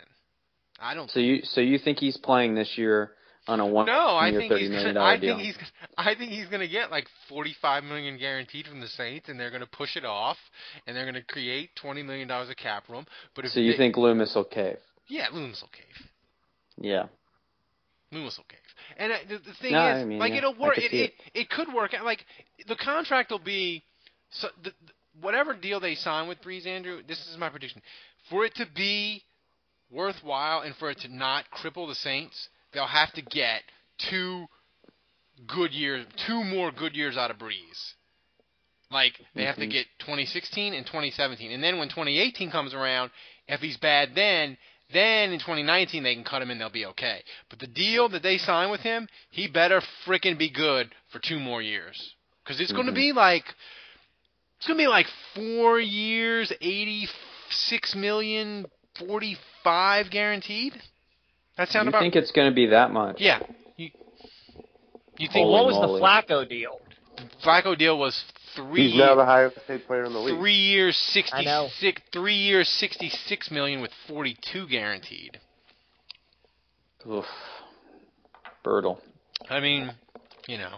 I don't. So you so you think he's playing this year on a one No, I think he's. Gonna, I deal? think he's. I think he's going to get like forty-five million guaranteed from the Saints, and they're going to push it off, and they're going to create twenty million dollars of cap room. But if so you they- think Loomis will cave? Yeah, Loomis will cave. Yeah. Loomis will cave. And uh, the, the thing No, is, I mean, like yeah, it'll work. It, it it could work. out. Like the contract will be so the, the- whatever deal they sign with Brees Andrew. This is my prediction. For it to be worthwhile and for it to not cripple the Saints, they'll have to get two good years, two more good years out of Brees. Like they have to Mhm. get 2016 and 2017, and then when 2018 comes around, if he's bad then, then in 2019 they can cut him and they'll be okay. But the deal that they sign with him, he better frickin' be good for two more years, because it's going to be like it's going to be like four years, 86 million, 45 guaranteed. That sound you about think it's going to be that much? yeah. You, you think Well, what was moly. the Flacco deal? Flacco deal was three He's now the highest paid player in the league. three years sixty six three years sixty six million with forty two guaranteed. Oof. Brutal. I mean, you know,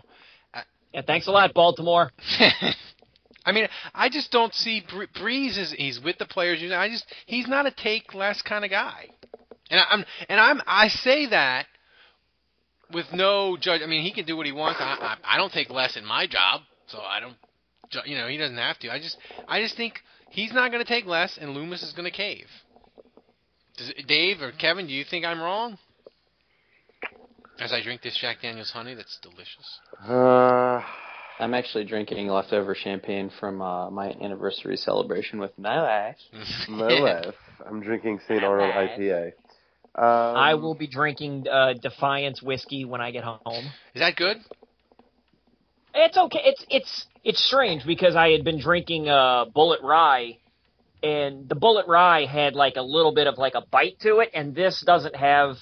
Yeah, thanks a lot, Baltimore. I mean, I just don't see Bre- Brees is he's with the players. You know, I just he's not a take less kind of guy, and I, I'm and I'm I say that with no judge. I mean, he can do what he wants. I I, I don't take less in my job, so I don't. You know, he doesn't have to. I just I just think he's not going to take less, and Loomis is going to cave. Does, Dave or Kevin, do you think I'm wrong? As I drink this Jack Daniel's honey, that's delicious. Uh, I'm actually drinking leftover champagne from uh, my anniversary celebration with my wife. my wife. I'm drinking St. Arnold IPA. Um, I will be drinking uh, Defiance whiskey when I get home. Is that good? It's okay. It's it's it's strange because I had been drinking uh, Bulleit Rye, and the Bulleit Rye had like a little bit of like a bite to it, and this doesn't have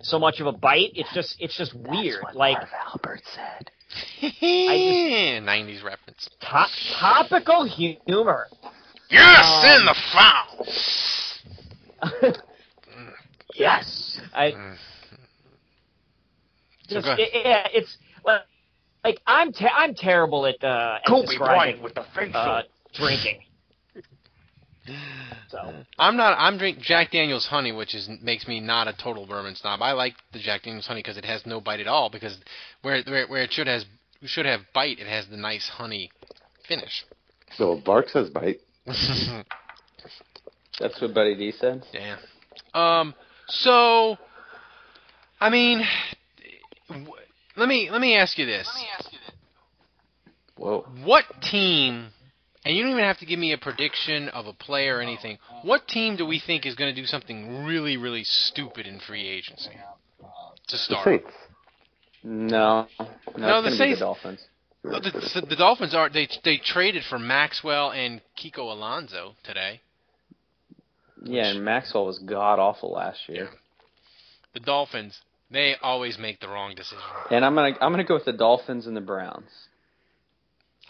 so much of a bite. It's just it's just weird. like Albert said. I 90s reference. top, topical humor. Yes, Um, in the foul. yes, I So just go it, yeah, it's like, like I'm te- I'm terrible at uh, at Kobe describing with the facial. uh, drinking. So I'm not. I'm drink Jack Daniel's honey, which is makes me not a total bourbon snob. I like the Jack Daniel's honey because it has no bite at all. Because where where, where it should has should have bite, it has the nice honey finish. So Bark says bite. That's what Buddy D said. Yeah. Um. So, I mean, w- let me let me ask you this: Whoa. What team? And you don't even have to give me a prediction of a player or anything. What team do we think is going to do something really, really stupid in free agency to start? The start? Saints. No. No, No, it's the gonna be Saints- the Dolphins. The, the, the Dolphins are they they traded for Maxwell and Kiko Alonso today. Yeah, and Maxwell was god awful last year. The Dolphins they always make the wrong decision. And I'm gonna I'm gonna go with the Dolphins and the Browns.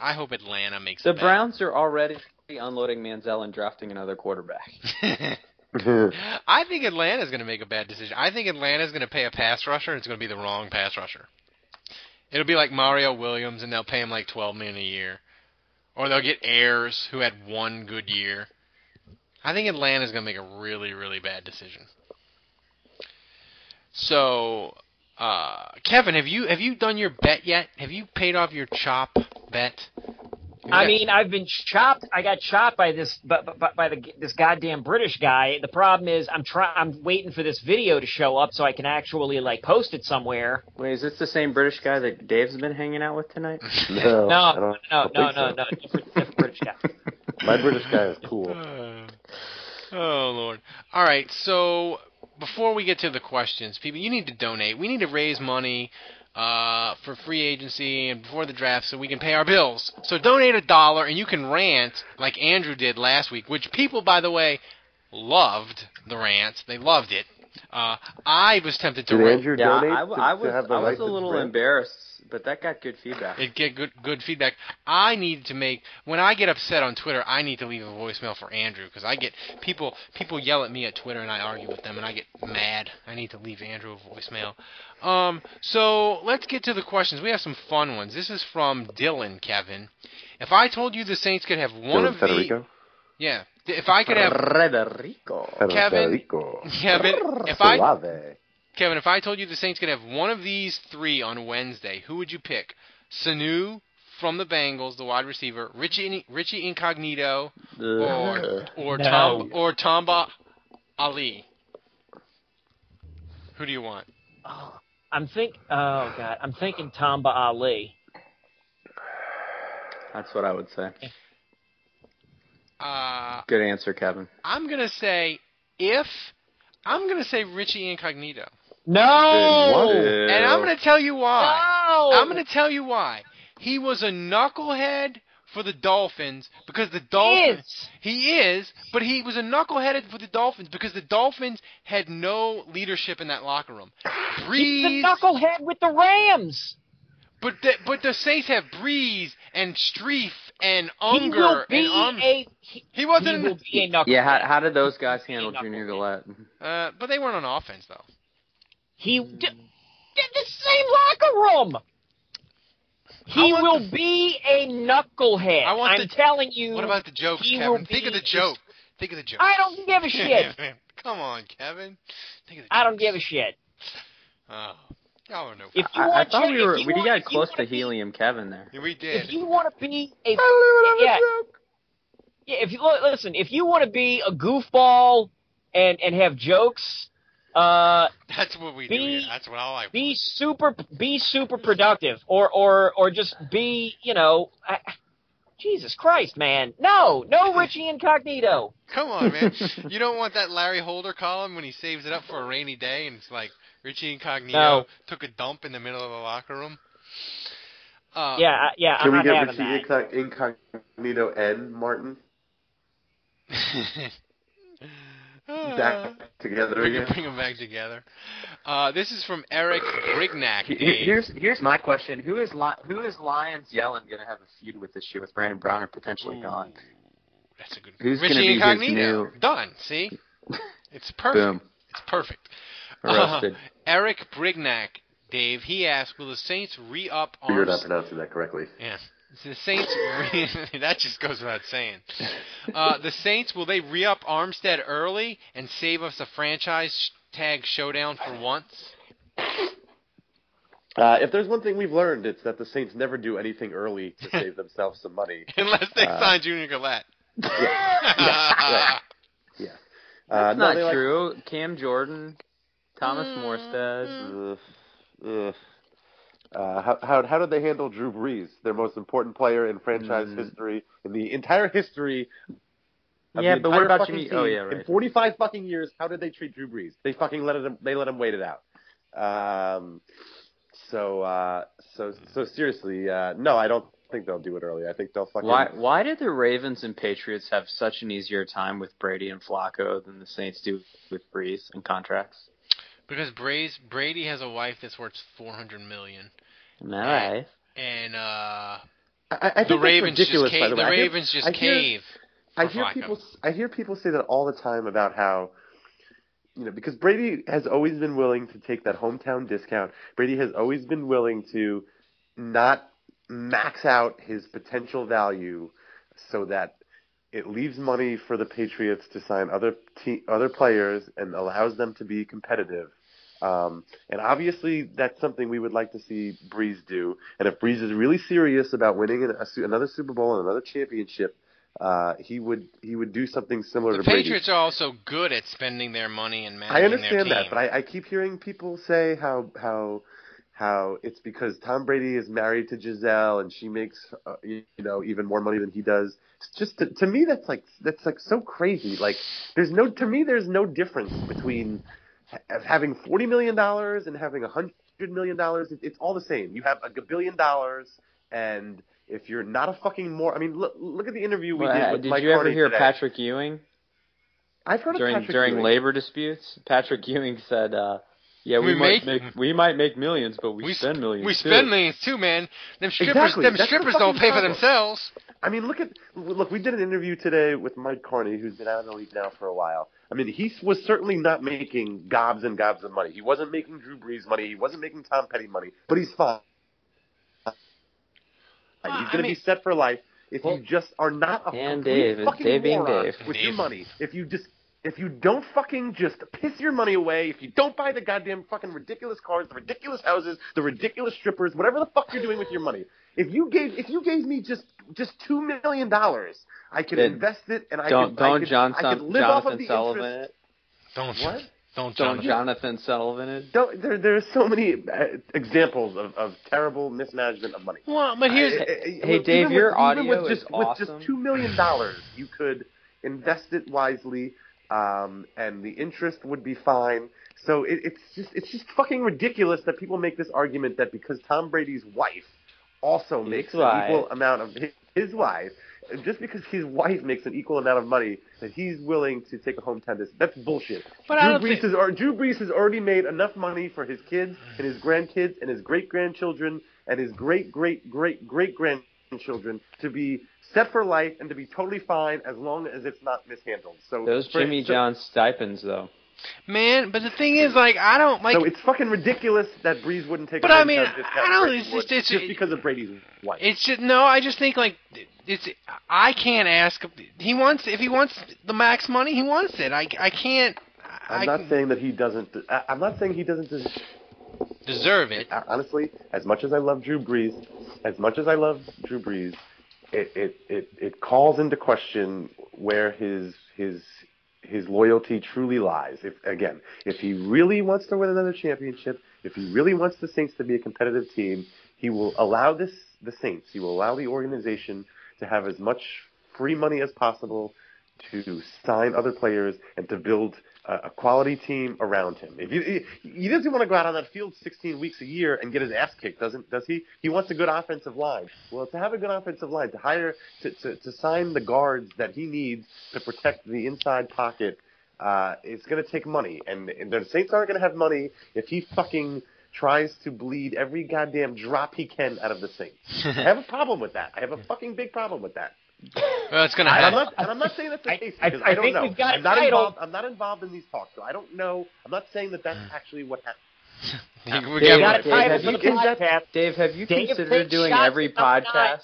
I hope Atlanta makes The. Browns are already unloading Manziel and drafting another quarterback. I think Atlanta's going to make a bad decision. I think Atlanta's going to pay a pass rusher, and it's going to be the wrong pass rusher. It'll be like Mario Williams, and they'll pay him like twelve million a year, or they'll get Ayers, who had one good year. I think Atlanta's going to make a really, really bad decision. So, uh, Kevin, have you have you done your bet yet? Have you paid off your chop bet? I mean, I've been chopped. I got chopped by this, by, by, by the this goddamn British guy. The problem is, I'm trying. I'm waiting for this video to show up so I can actually like post it somewhere. Wait, is this the same British guy that Dave's been hanging out with tonight? No, I No, don't- no, no, no, no, different, different British guy. My British guy is cool. Oh Lord! All right, so before we get to the questions, people, you need to donate. We need to raise money uh, for free agency and before the draft, so we can pay our bills. So donate a dollar, and you can rant like Andrew did last week, which people, by the way, loved the rant. They loved it. Uh, I was tempted to Did rant. Andrew Yeah, donate I, to, I to was have the I right was a little embarrassed, but that got good feedback. It get good good feedback. I need to make when I get upset on Twitter, I need to leave a voicemail for Andrew because I get people people yell at me at Twitter and I argue with them and I get mad. I need to leave Andrew a voicemail. Um, so let's get to the questions. We have some fun ones. This is from Dylan Kevin. If I told you the Saints could have one Dylan of Federico? the yeah, if I could have Federico. Kevin, Federico. Kevin, if I Suave. Kevin, if I told you the Saints could have one of these three on Wednesday, who would you pick? Sanu from the Bengals, the wide receiver, Richie Richie Incognito, or or No. Tom or Tamba Hali. Who do you want? Oh, I'm think. Oh God, I'm thinking Tamba Hali. That's what I would say. Uh, Good answer, Kevin. I'm gonna say if I'm gonna say Richie Incognito, No. and I'm gonna tell you why. No. I'm going to tell you why. He was a knucklehead for the Dolphins because the Dolphins. Is. He is, but he was a knucklehead for the Dolphins because the Dolphins had no leadership in that locker room. He's Breeze, the knucklehead with the Rams. but the, but the Saints have Brees and Strief and He will Unger be and um, a. He, he wasn't. he will be a knucklehead. Yeah, how, how did those guys handle Junior Galette? uh, but they weren't on offense though. He hmm. d- did the same locker room. He will the- be a knucklehead. I want I'm the- telling you. What about the jokes, Kevin? will Think of the joke. Think of the joke. I don't give a shit. Come on, Kevin. Think of the I don't give a shit. Oh, y'all are no. If you I, I thought your- we were we want- got close wanna be- helium Kevin there. we did. If you want to be a I yeah, don't even have a joke. yeah, if you listen, if you want to be a goofball and and have jokes, uh, That's what we Be- do. Here. That's what I like. be super be super productive, or or or just be you know, I, Jesus Christ, man, no, no Richie Incognito. Come on, man. you don't want that Larry Holder column when he saves it up for a rainy day and it's like Richie Incognito No. took a dump in the middle of the locker room. Uh, Yeah, yeah, Can I'm we not get having Richie that. Incog- Incognito and Martin back together again? bring them back together. Uh, this is from Eric Brignac. Here's here's my question: Who is Li- who is Lions Yellen going to have a feud with this year with Brandon Brown Browner potentially gone? That's a good. Who's gonna be his Incognito. new- Done. See, it's perfect. Boom, It's perfect. arrested. Uh, Eric Brignac, Dave. He asked, "Will the Saints re-up You're not Arms?" pronouncing that correctly. Yeah. The Saints. Re- that just goes without saying. Uh, the Saints will they re-up Armstead early and save us a franchise tag showdown for once? Uh, if there's one thing we've learned, it's that the Saints never do anything early to save themselves some money. Unless they Uh, sign Junior Galette. Yeah, yeah, yeah. Uh, That's no, not they like- true. Cam Jordan, Thomas Mm. Morstead. Ugh, ugh. Uh, how, how how did they handle Drew Brees, their most important player in franchise Mm. history, in the entire history? Of Yeah, the but what about fucking Jimmy- oh, yeah, right. In 45 fucking years, how did they treat Drew Brees? They fucking let him. They let him wait it out. Um, so uh, so so seriously, uh, no, I don't think they'll do it early. I think they'll fucking. Why why did the Ravens and Patriots have such an easier time with Brady and Flacco than the Saints do with Brees and contracts? Because Brady's, Brady has a wife that's worth four hundred million, Nice. and uh, I, I the that's Ravens just ridiculous, by cave. the The, way. I hear- Ravens just I hear- cave. I hear Flacco. people. I hear people say that all the time about how, you know, because Brady has always been willing to take that hometown discount. Brady has always been willing to not max out his potential value, so that it leaves money for the Patriots to sign other te- other players and allows them to be competitive. Um, and obviously, that's something we would like to see Brees do. And if Brees is really serious about winning an- a, another Super Bowl and another championship, uh, he would he would do something similar The to Brady. Patriots are also good at spending their money and managing I their understand that, but I, I keep hearing people say how how how it's because Tom Brady is married to Gisele and she makes uh, you know even more money than he does. It's just to, to me that's like that's like so crazy. Like there's no to me there's no difference between having forty million dollars and having a hundred million dollars. It, it's all the same. You have a billion dollars and if you're not a fucking more, I mean, look, look at the interview we Well, did uh, with did Mike you ever Karney hear today. Patrick Ewing I've heard of during Patrick during Ewing. labor disputes? Patrick Ewing said, uh, "Yeah, we, We might make- make we might make millions, but we, We spend millions We too." spend millions too, man. Them strippers, Exactly. them That's the strippers don't fucking pay for themselves. I mean, look at look. We did an interview today with Mike Karney, who's been out of the league now for a while. I mean, he was certainly not making gobs and gobs of money. He wasn't making Drew Brees money. He wasn't making Tom Petty money. But he's fine. He's I going to mean- be set for life if Well, you just are not a and complete Dave, fucking Dave moron Dave. with Dave. your money. If you just if you don't fucking just piss your money away, if you don't buy the goddamn fucking ridiculous cars, the ridiculous houses, the ridiculous strippers, whatever the fuck you're doing with your money, if you gave if you gave me just just two million dollars, I could Then invest it and I Don't could don't could, John, I could live off of the Sullivan interest. it. Don't What? Don't Don't Jonathan. Johnathan Sullivan it. Don't, there, there are so many uh, examples of, of terrible mismanagement of money. Well, but here's I- I- I- Hey, Dave, with- your even audio with just, is with just two million dollars, you could invest it wisely, um, and the interest would be fine. So it, it's just it's just fucking ridiculous that people make this argument that because Tom Brady's wife also His makes wife. an equal amount of his, his wife, just because his wife makes an equal amount of money, that he's willing to take a hometown dis That's bullshit. But I Drew don't Brees think- has or Drew Brees has already made enough money for his kids and his grandkids and his great grandchildren and his great great great great grandchildren to be set for life and to be totally fine as long as it's not mishandled. So Those for- Jimmy so, John stipends, though. Man. But the thing is, like, I don't like. so it's fucking ridiculous that Brees wouldn't take. But a I mean, I don't- it's just- it's- just because of Brady's wife. It's just no. I just think like it's. I can't ask. He wants if he wants the max money, he wants it. I I can't. I'm I not saying that he doesn't. I- I'm not saying he doesn't. Des- deserve it. honestly, as much as I love Drew Brees, as much as I love Drew Brees, it it it, it calls into question where his his his loyalty truly lies. If again, if he really wants to win another championship, if he really wants the Saints to be a competitive team, he will allow this the Saints. He will allow the organization to have as much free money as possible to sign other players and to build a, quality team around him. If you, he, he doesn't want to go out on that field 16 weeks a year and get his ass kicked, doesn't does he? He wants a good offensive line. Well, to have a good offensive line, to hire, to, to, to sign the guards that he needs to protect the inside pocket, uh, it's going to take money, and, and the Saints aren't going to have money if he fucking tries to bleed every goddamn drop he can out of the Saints. I have a problem with that. I have a fucking big problem with that. Well, it's gonna And I'm happen. not, and I'm not saying that's the I- case I- because I I, don't think know. I'm not involved. I'm not involved in these talks, so I don't know. I'm not saying that that's mm. actually what happened. we Dave, got got a title have for you the con- podcast. Dave, have you Dave considered doing every at number nine. podcast?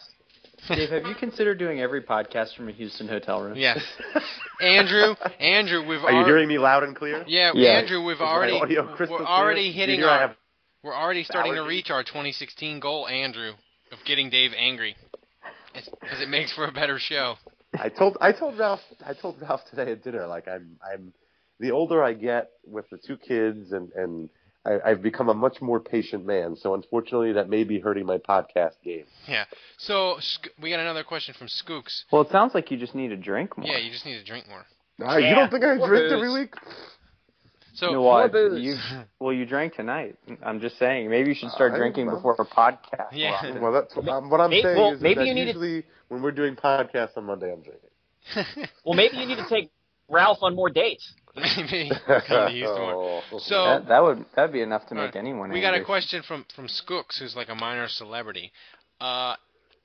Dave, have you considered doing every podcast from a Houston hotel room? Yes, Andrew. Andrew, we've Are you already. hearing me loud and clear? Yeah, Yeah. Andrew, we've Is my already audio we're crystal clear? already hitting our we're already starting to reach our 2016 goal, Andrew, of getting Dave angry, because it makes for a better show. I told I told Ralph I told Ralph today at dinner like I'm I'm the older I get with the two kids and and I, I've become a much more patient man. So unfortunately, that may be hurting my podcast game. Yeah. So we got another question from Skooks. Well, it sounds like you just need to drink more. Yeah, you just need to drink more. Ah, you don't think I drink every week? So you know what? more booze. You, well, you drank tonight. I'm just saying, maybe you should start I- drinking well. before a podcast. Yeah. more. Well, that's um, what I'm Maybe- saying well, is maybe that you need to- when we're doing podcasts on Monday, I'm drinking. Well, maybe you need to take Ralph on more dates. maybe come to Houston more. Oh. So that, that would that'd be enough to make Alright, anyone. We got a question from from Skooks, who's like a minor celebrity. Uh,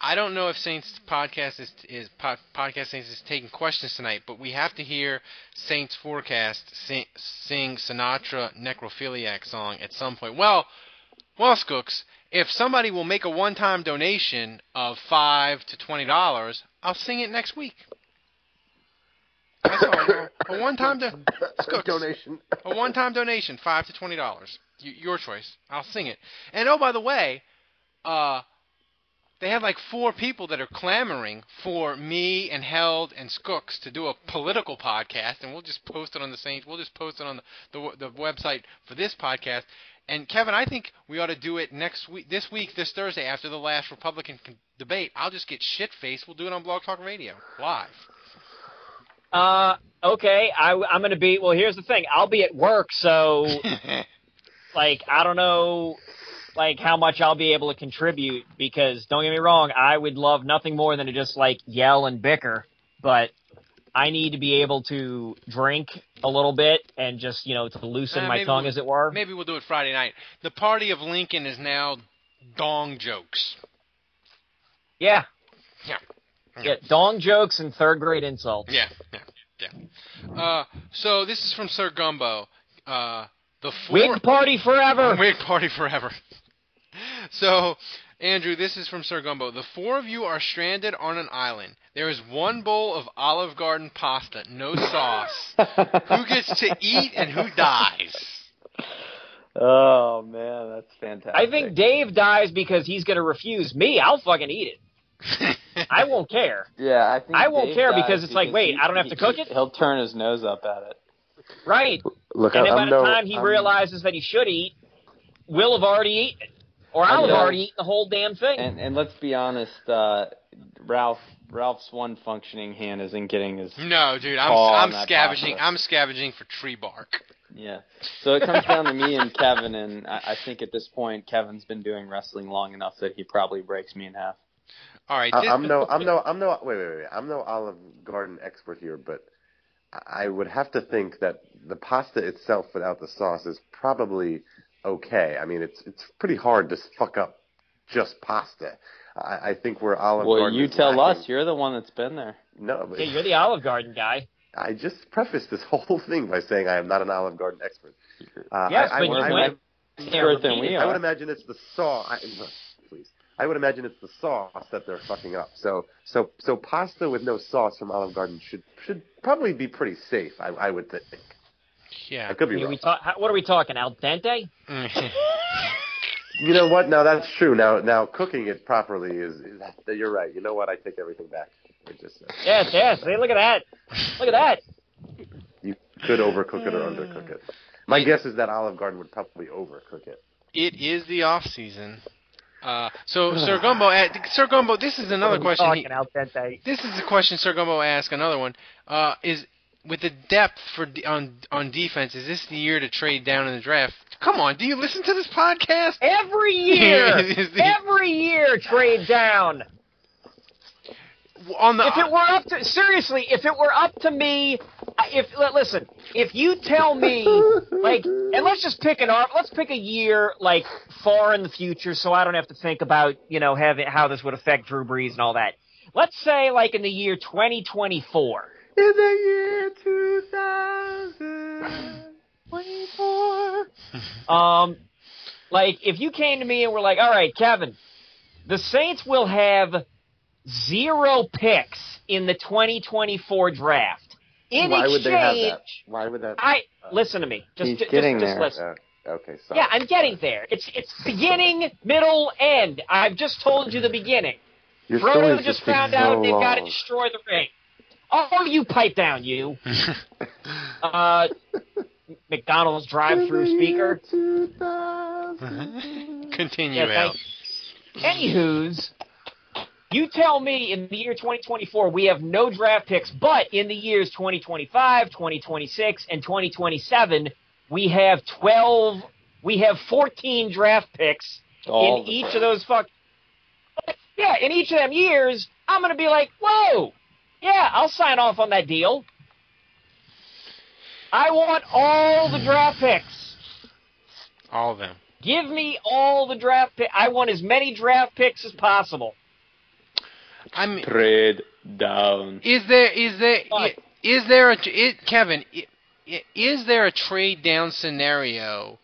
I don't know if Saints podcast is is po- podcast Saints is taking questions tonight, but we have to hear Saints forecast sing, sing Sinatra necrophiliac song at some point. Well, well, Skooks, if somebody will make a one-time donation of five to twenty dollars, I'll sing it next week. That's all. A one-time do- Skooks, donation. a one-time donation, five to twenty dollars. Y- your choice. I'll sing it. And oh, by the way, uh, they have like four people that are clamoring for me and Held and Skooks to do a political podcast, and we'll just post it on the Saints. We'll just post it on the the, the website for this podcast. And Kevin, I think we ought to do it next week, this week, this Thursday after the last Republican debate. I'll just get shit faced. We'll do it on Blog Talk Radio live. Uh, okay. I, I'm going to be. Well, here's the thing. I'll be at work, so like I don't know, like how much I'll be able to contribute. Because don't get me wrong, I would love nothing more than to just like yell and bicker, but I need to be able to drink a little bit and just you know to loosen Uh, my tongue, we'll- as it were. Maybe we'll do it Friday night. The party of Lincoln is now dong jokes. Yeah. Yeah. Yeah, dong jokes and third grade insults. Yeah, yeah, yeah. Uh, so this is from Sir Gumbo. Uh, the four... Wig party forever. Wig party forever. So, Andrew, this is from Sir Gumbo. The four of you are stranded on an island. There is one bowl of Olive Garden pasta, no sauce. who gets to eat and who dies? Oh man, that's fantastic. I think Dave dies because he's going to refuse. Me, I'll fucking eat it. I won't care. Yeah, I think I won't Dave care because it's like, wait, he- I don't have to he- cook it? He'll turn his nose up at it. Right. Look, and I- then by I'm the no- time he I'm- realizes that he should eat, we'll have already eaten it. Or I I'll have already eaten the whole damn thing. And and let's be honest, uh, Ralph Ralph's one functioning hand isn't getting his No, dude, I'm I'm scavenging. pasta. I'm scavenging for tree bark. Yeah. So it comes down to me and Kevin, and I, I think at this point Kevin's been doing wrestling long enough that he probably breaks me in half. All right. I, I'm no, I'm no, I'm no. Wait, wait, wait. I'm no Olive Garden expert here, but I would have to think that the pasta itself without the sauce is probably okay. I mean, it's it's pretty hard to fuck up just pasta. I, I think where Olive Well, Garden Well, you tell lacking- us. You're the one that's been there. No, but Yeah, you're the Olive Garden guy. I just prefaced this whole thing by saying I am not an Olive Garden expert. Uh, Yes, I, I, but would- you I, went would- Expert than we I would imagine it's the sauce. I, please. I would imagine it's the sauce that they're fucking up. So, so, so pasta with no sauce from Olive Garden should should probably be pretty safe. I, I would think. Yeah. I could I be mean, wrong. we talk, how, what are we talking? Al dente? You know what? Now that's true. Now, now cooking it properly is, is you're right. You know what? I take everything back. Just said. Yes, yes. Hey, look at that. Look at that. You could overcook it or undercook it. My guess is that Olive Garden would probably overcook it. it is the off season. Uh, so Sir Gumbo, uh, Sir Gumbo, this is another What are we question. He, Al dente? this is a question Sir Gumbo asked. Another one uh, is with the depth for on on defense. Is this the year to trade down in the draft? Come on, do you listen to this podcast? Every year, every year, trade down. On the if it were up to seriously, if it were up to me, if listen, if you tell me like, and let's just pick an ar- let's pick a year like far in the future, so I don't have to think about you know having how this would affect Drew Brees and all that. Let's say like in the year 2024. In the year 2024. Um, like if you came to me and were like, "All right, Kevin, the Saints will have zero picks in the 2024 draft." In Why would they have exchange, that? Why would that? I listen to me. Just, He's just, getting just there. listen. Uh, okay, sorry. Yeah, I'm getting there. It's it's beginning, middle, end. I've just told you the beginning. Your Frodo just just found so out they've got to destroy the ring. Oh, you pipe down, you. uh, McDonald's drive-through speaker. continue, Yeah, Al. Anywho's, you tell me in the year 2024 we have no draft picks, but in the years 2025, 2026, and 2027 we have 12. We have 14 draft picks All in each time. of those fuck. Yeah, in each of them years, I'm gonna be like, whoa, yeah, I'll sign off on that deal. I want all the draft picks. All of them. Give me all the draft pick. I want as many draft picks as possible. I mean, Trade down. is there is there i- is there a it, Kevin? i- i- Is there a trade down scenario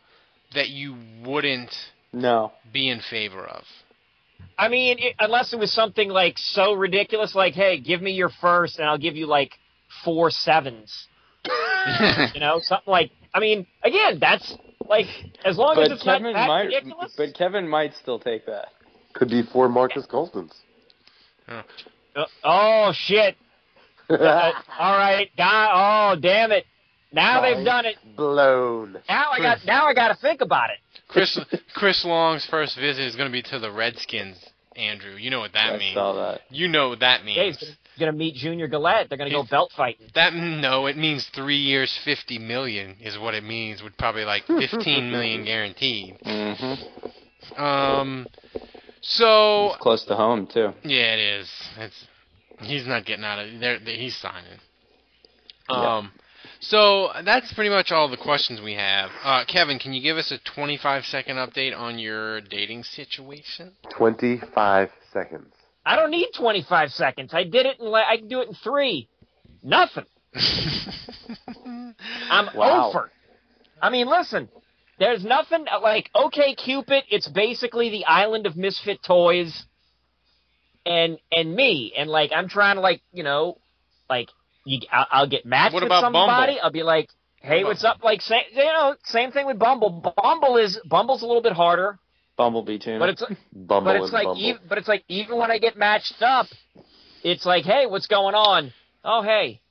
that you wouldn't No. be in favor of? I mean, it, unless it was something like so ridiculous, like, hey, give me your first, and I'll give you like four sevens. you know, something like. I mean, again, that's like as long as But it's not Kevin that might. ridiculous. But Kevin might still take that. Could be four Marcus Colstons. Uh, oh shit! Uh, all right, God, Oh damn it! Now they've done it. Blown. Now I got. Now I got to think about it. Chris Chris Long's first visit is going to be to the Redskins. Andrew, you know what that I means. saw that. You know what that means. Yeah, he's gonna, gonna meet Junior Galette. They're gonna go belt fighting. That no, it means three years, fifty million is what it means. With probably like fifteen million guaranteed. Mm-hmm. Um, so Close to home too. yeah, it is. It's he's not getting out of there. He's signing. Yeah. So that's pretty much all the questions we have. Uh, Kevin, can you give us a twenty-five second update on your dating situation? 25 seconds. I don't need 25 seconds. I did it in. Like, I can do it in three. Nothing. I'm Wow. over. I mean, listen. There's nothing like OK Cupid. It's basically the island of misfit toys, and and me. And like I'm trying to like you know, like you, I'll, I'll get matched What with about somebody. Bumble? I'll be like, hey, about- what's up? Like same you know, same thing with Bumble. Bumble is Bumble's a little bit harder, Bumblebee tuna. but it's Bumble but it's like Bumble. even, but it's like even when I get matched up, it's like, hey, what's going on? Oh, hey,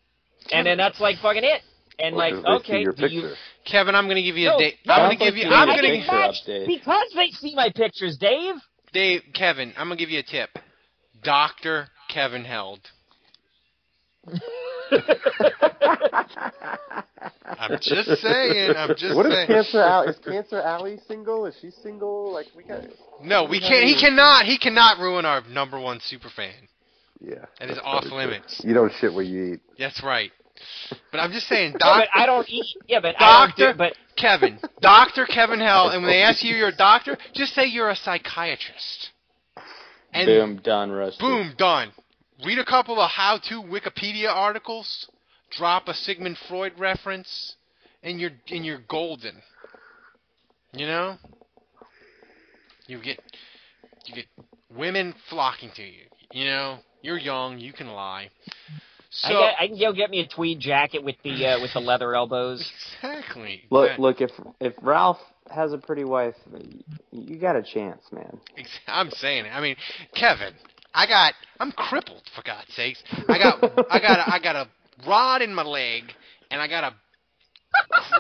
and then that's like fucking it. And Well, like, 'cause they okay, your do you? Kevin, I'm going to give you No, a date. no, I'm going to give you. you I'm going to picture matched update. because they see my pictures, Dave. Dave, Kevin, I'm gonna give you a tip. Doctor Kevin Held. I'm just saying. I'm just what is saying. Cancer Alley? Is Cancer Alley single? Is she single? Like we got. No, we can't. He cannot. He cannot ruin our number one super fan. Yeah. That is that's off probably true. limits. You don't shit what you eat. That's right. But I'm just saying, No, but I don't eat. Yeah, but Doctor do, but Kevin, Doctor Kevin Held, and when they ask you you're a doctor, just say you're a psychiatrist. And Boom, done, roasted. Boom, done. Read a couple of how-to Wikipedia articles, drop a Sigmund Freud reference, and you're and you're golden. You know? You get you get women flocking to you. You know? You're young, you can lie. So I, get, I can go get me a tweed jacket with the uh, with the leather elbows. exactly. Look, That- look. If if Ralph has a pretty wife, you got a chance, man. I'm saying it. I mean, Kevin, I got I'm crippled for God's sakes. I got I got a, I got a rod in my leg and I got a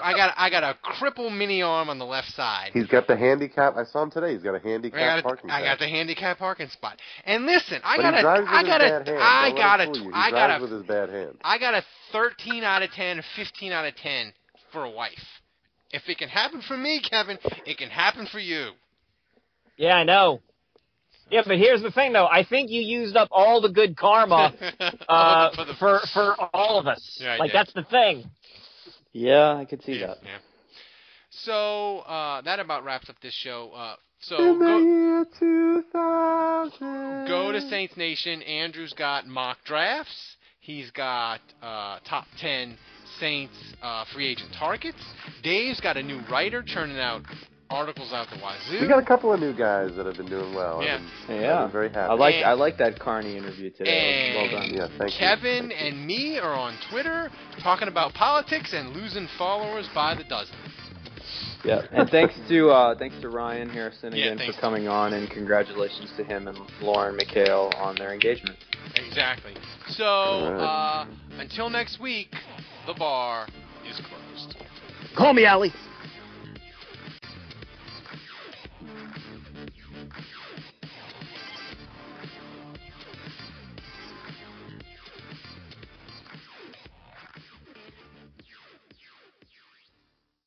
I got I got a cripple mini arm on the left side. He's got the handicap. I saw him today. He's got a handicap I got, parking a, I got the handicap parking spot. And listen, I But got he a drives with I his got bad a hand. I Don't let got him a fool I got a with his bad hand. I got a 13 out of 10, 15 out of 10 for a wife. If it can happen for me, Kevin, it can happen for you. Yeah, I know. Yeah, but here's the thing, though. I think you used up all the good karma uh, For the- for for all of us. Yeah, like did. that's the thing. Yeah, I could see Yeah, that. yeah. So uh, that about wraps up this show. Uh, so In the go, year 2000. go to Saints Nation. Andrew's got mock drafts. He's got uh, top 10 Saints uh, free agent targets. Dave's got a new writer churning out articles out the wazoo. We got a couple of new guys that have been doing well. Yeah. I've been, I've Yeah, very happy. I like And- I like that Karney interview today. And well done. Yeah, thank you. Kevin and me are on Twitter talking about politics and losing followers by the dozen. Yeah, and thanks to uh, thanks to Ryan Harrison again thanks. for coming on, and congratulations to him and Lauren McHale on their engagement. Exactly. So All uh, until next week, the bar is closed. Call me, Allie.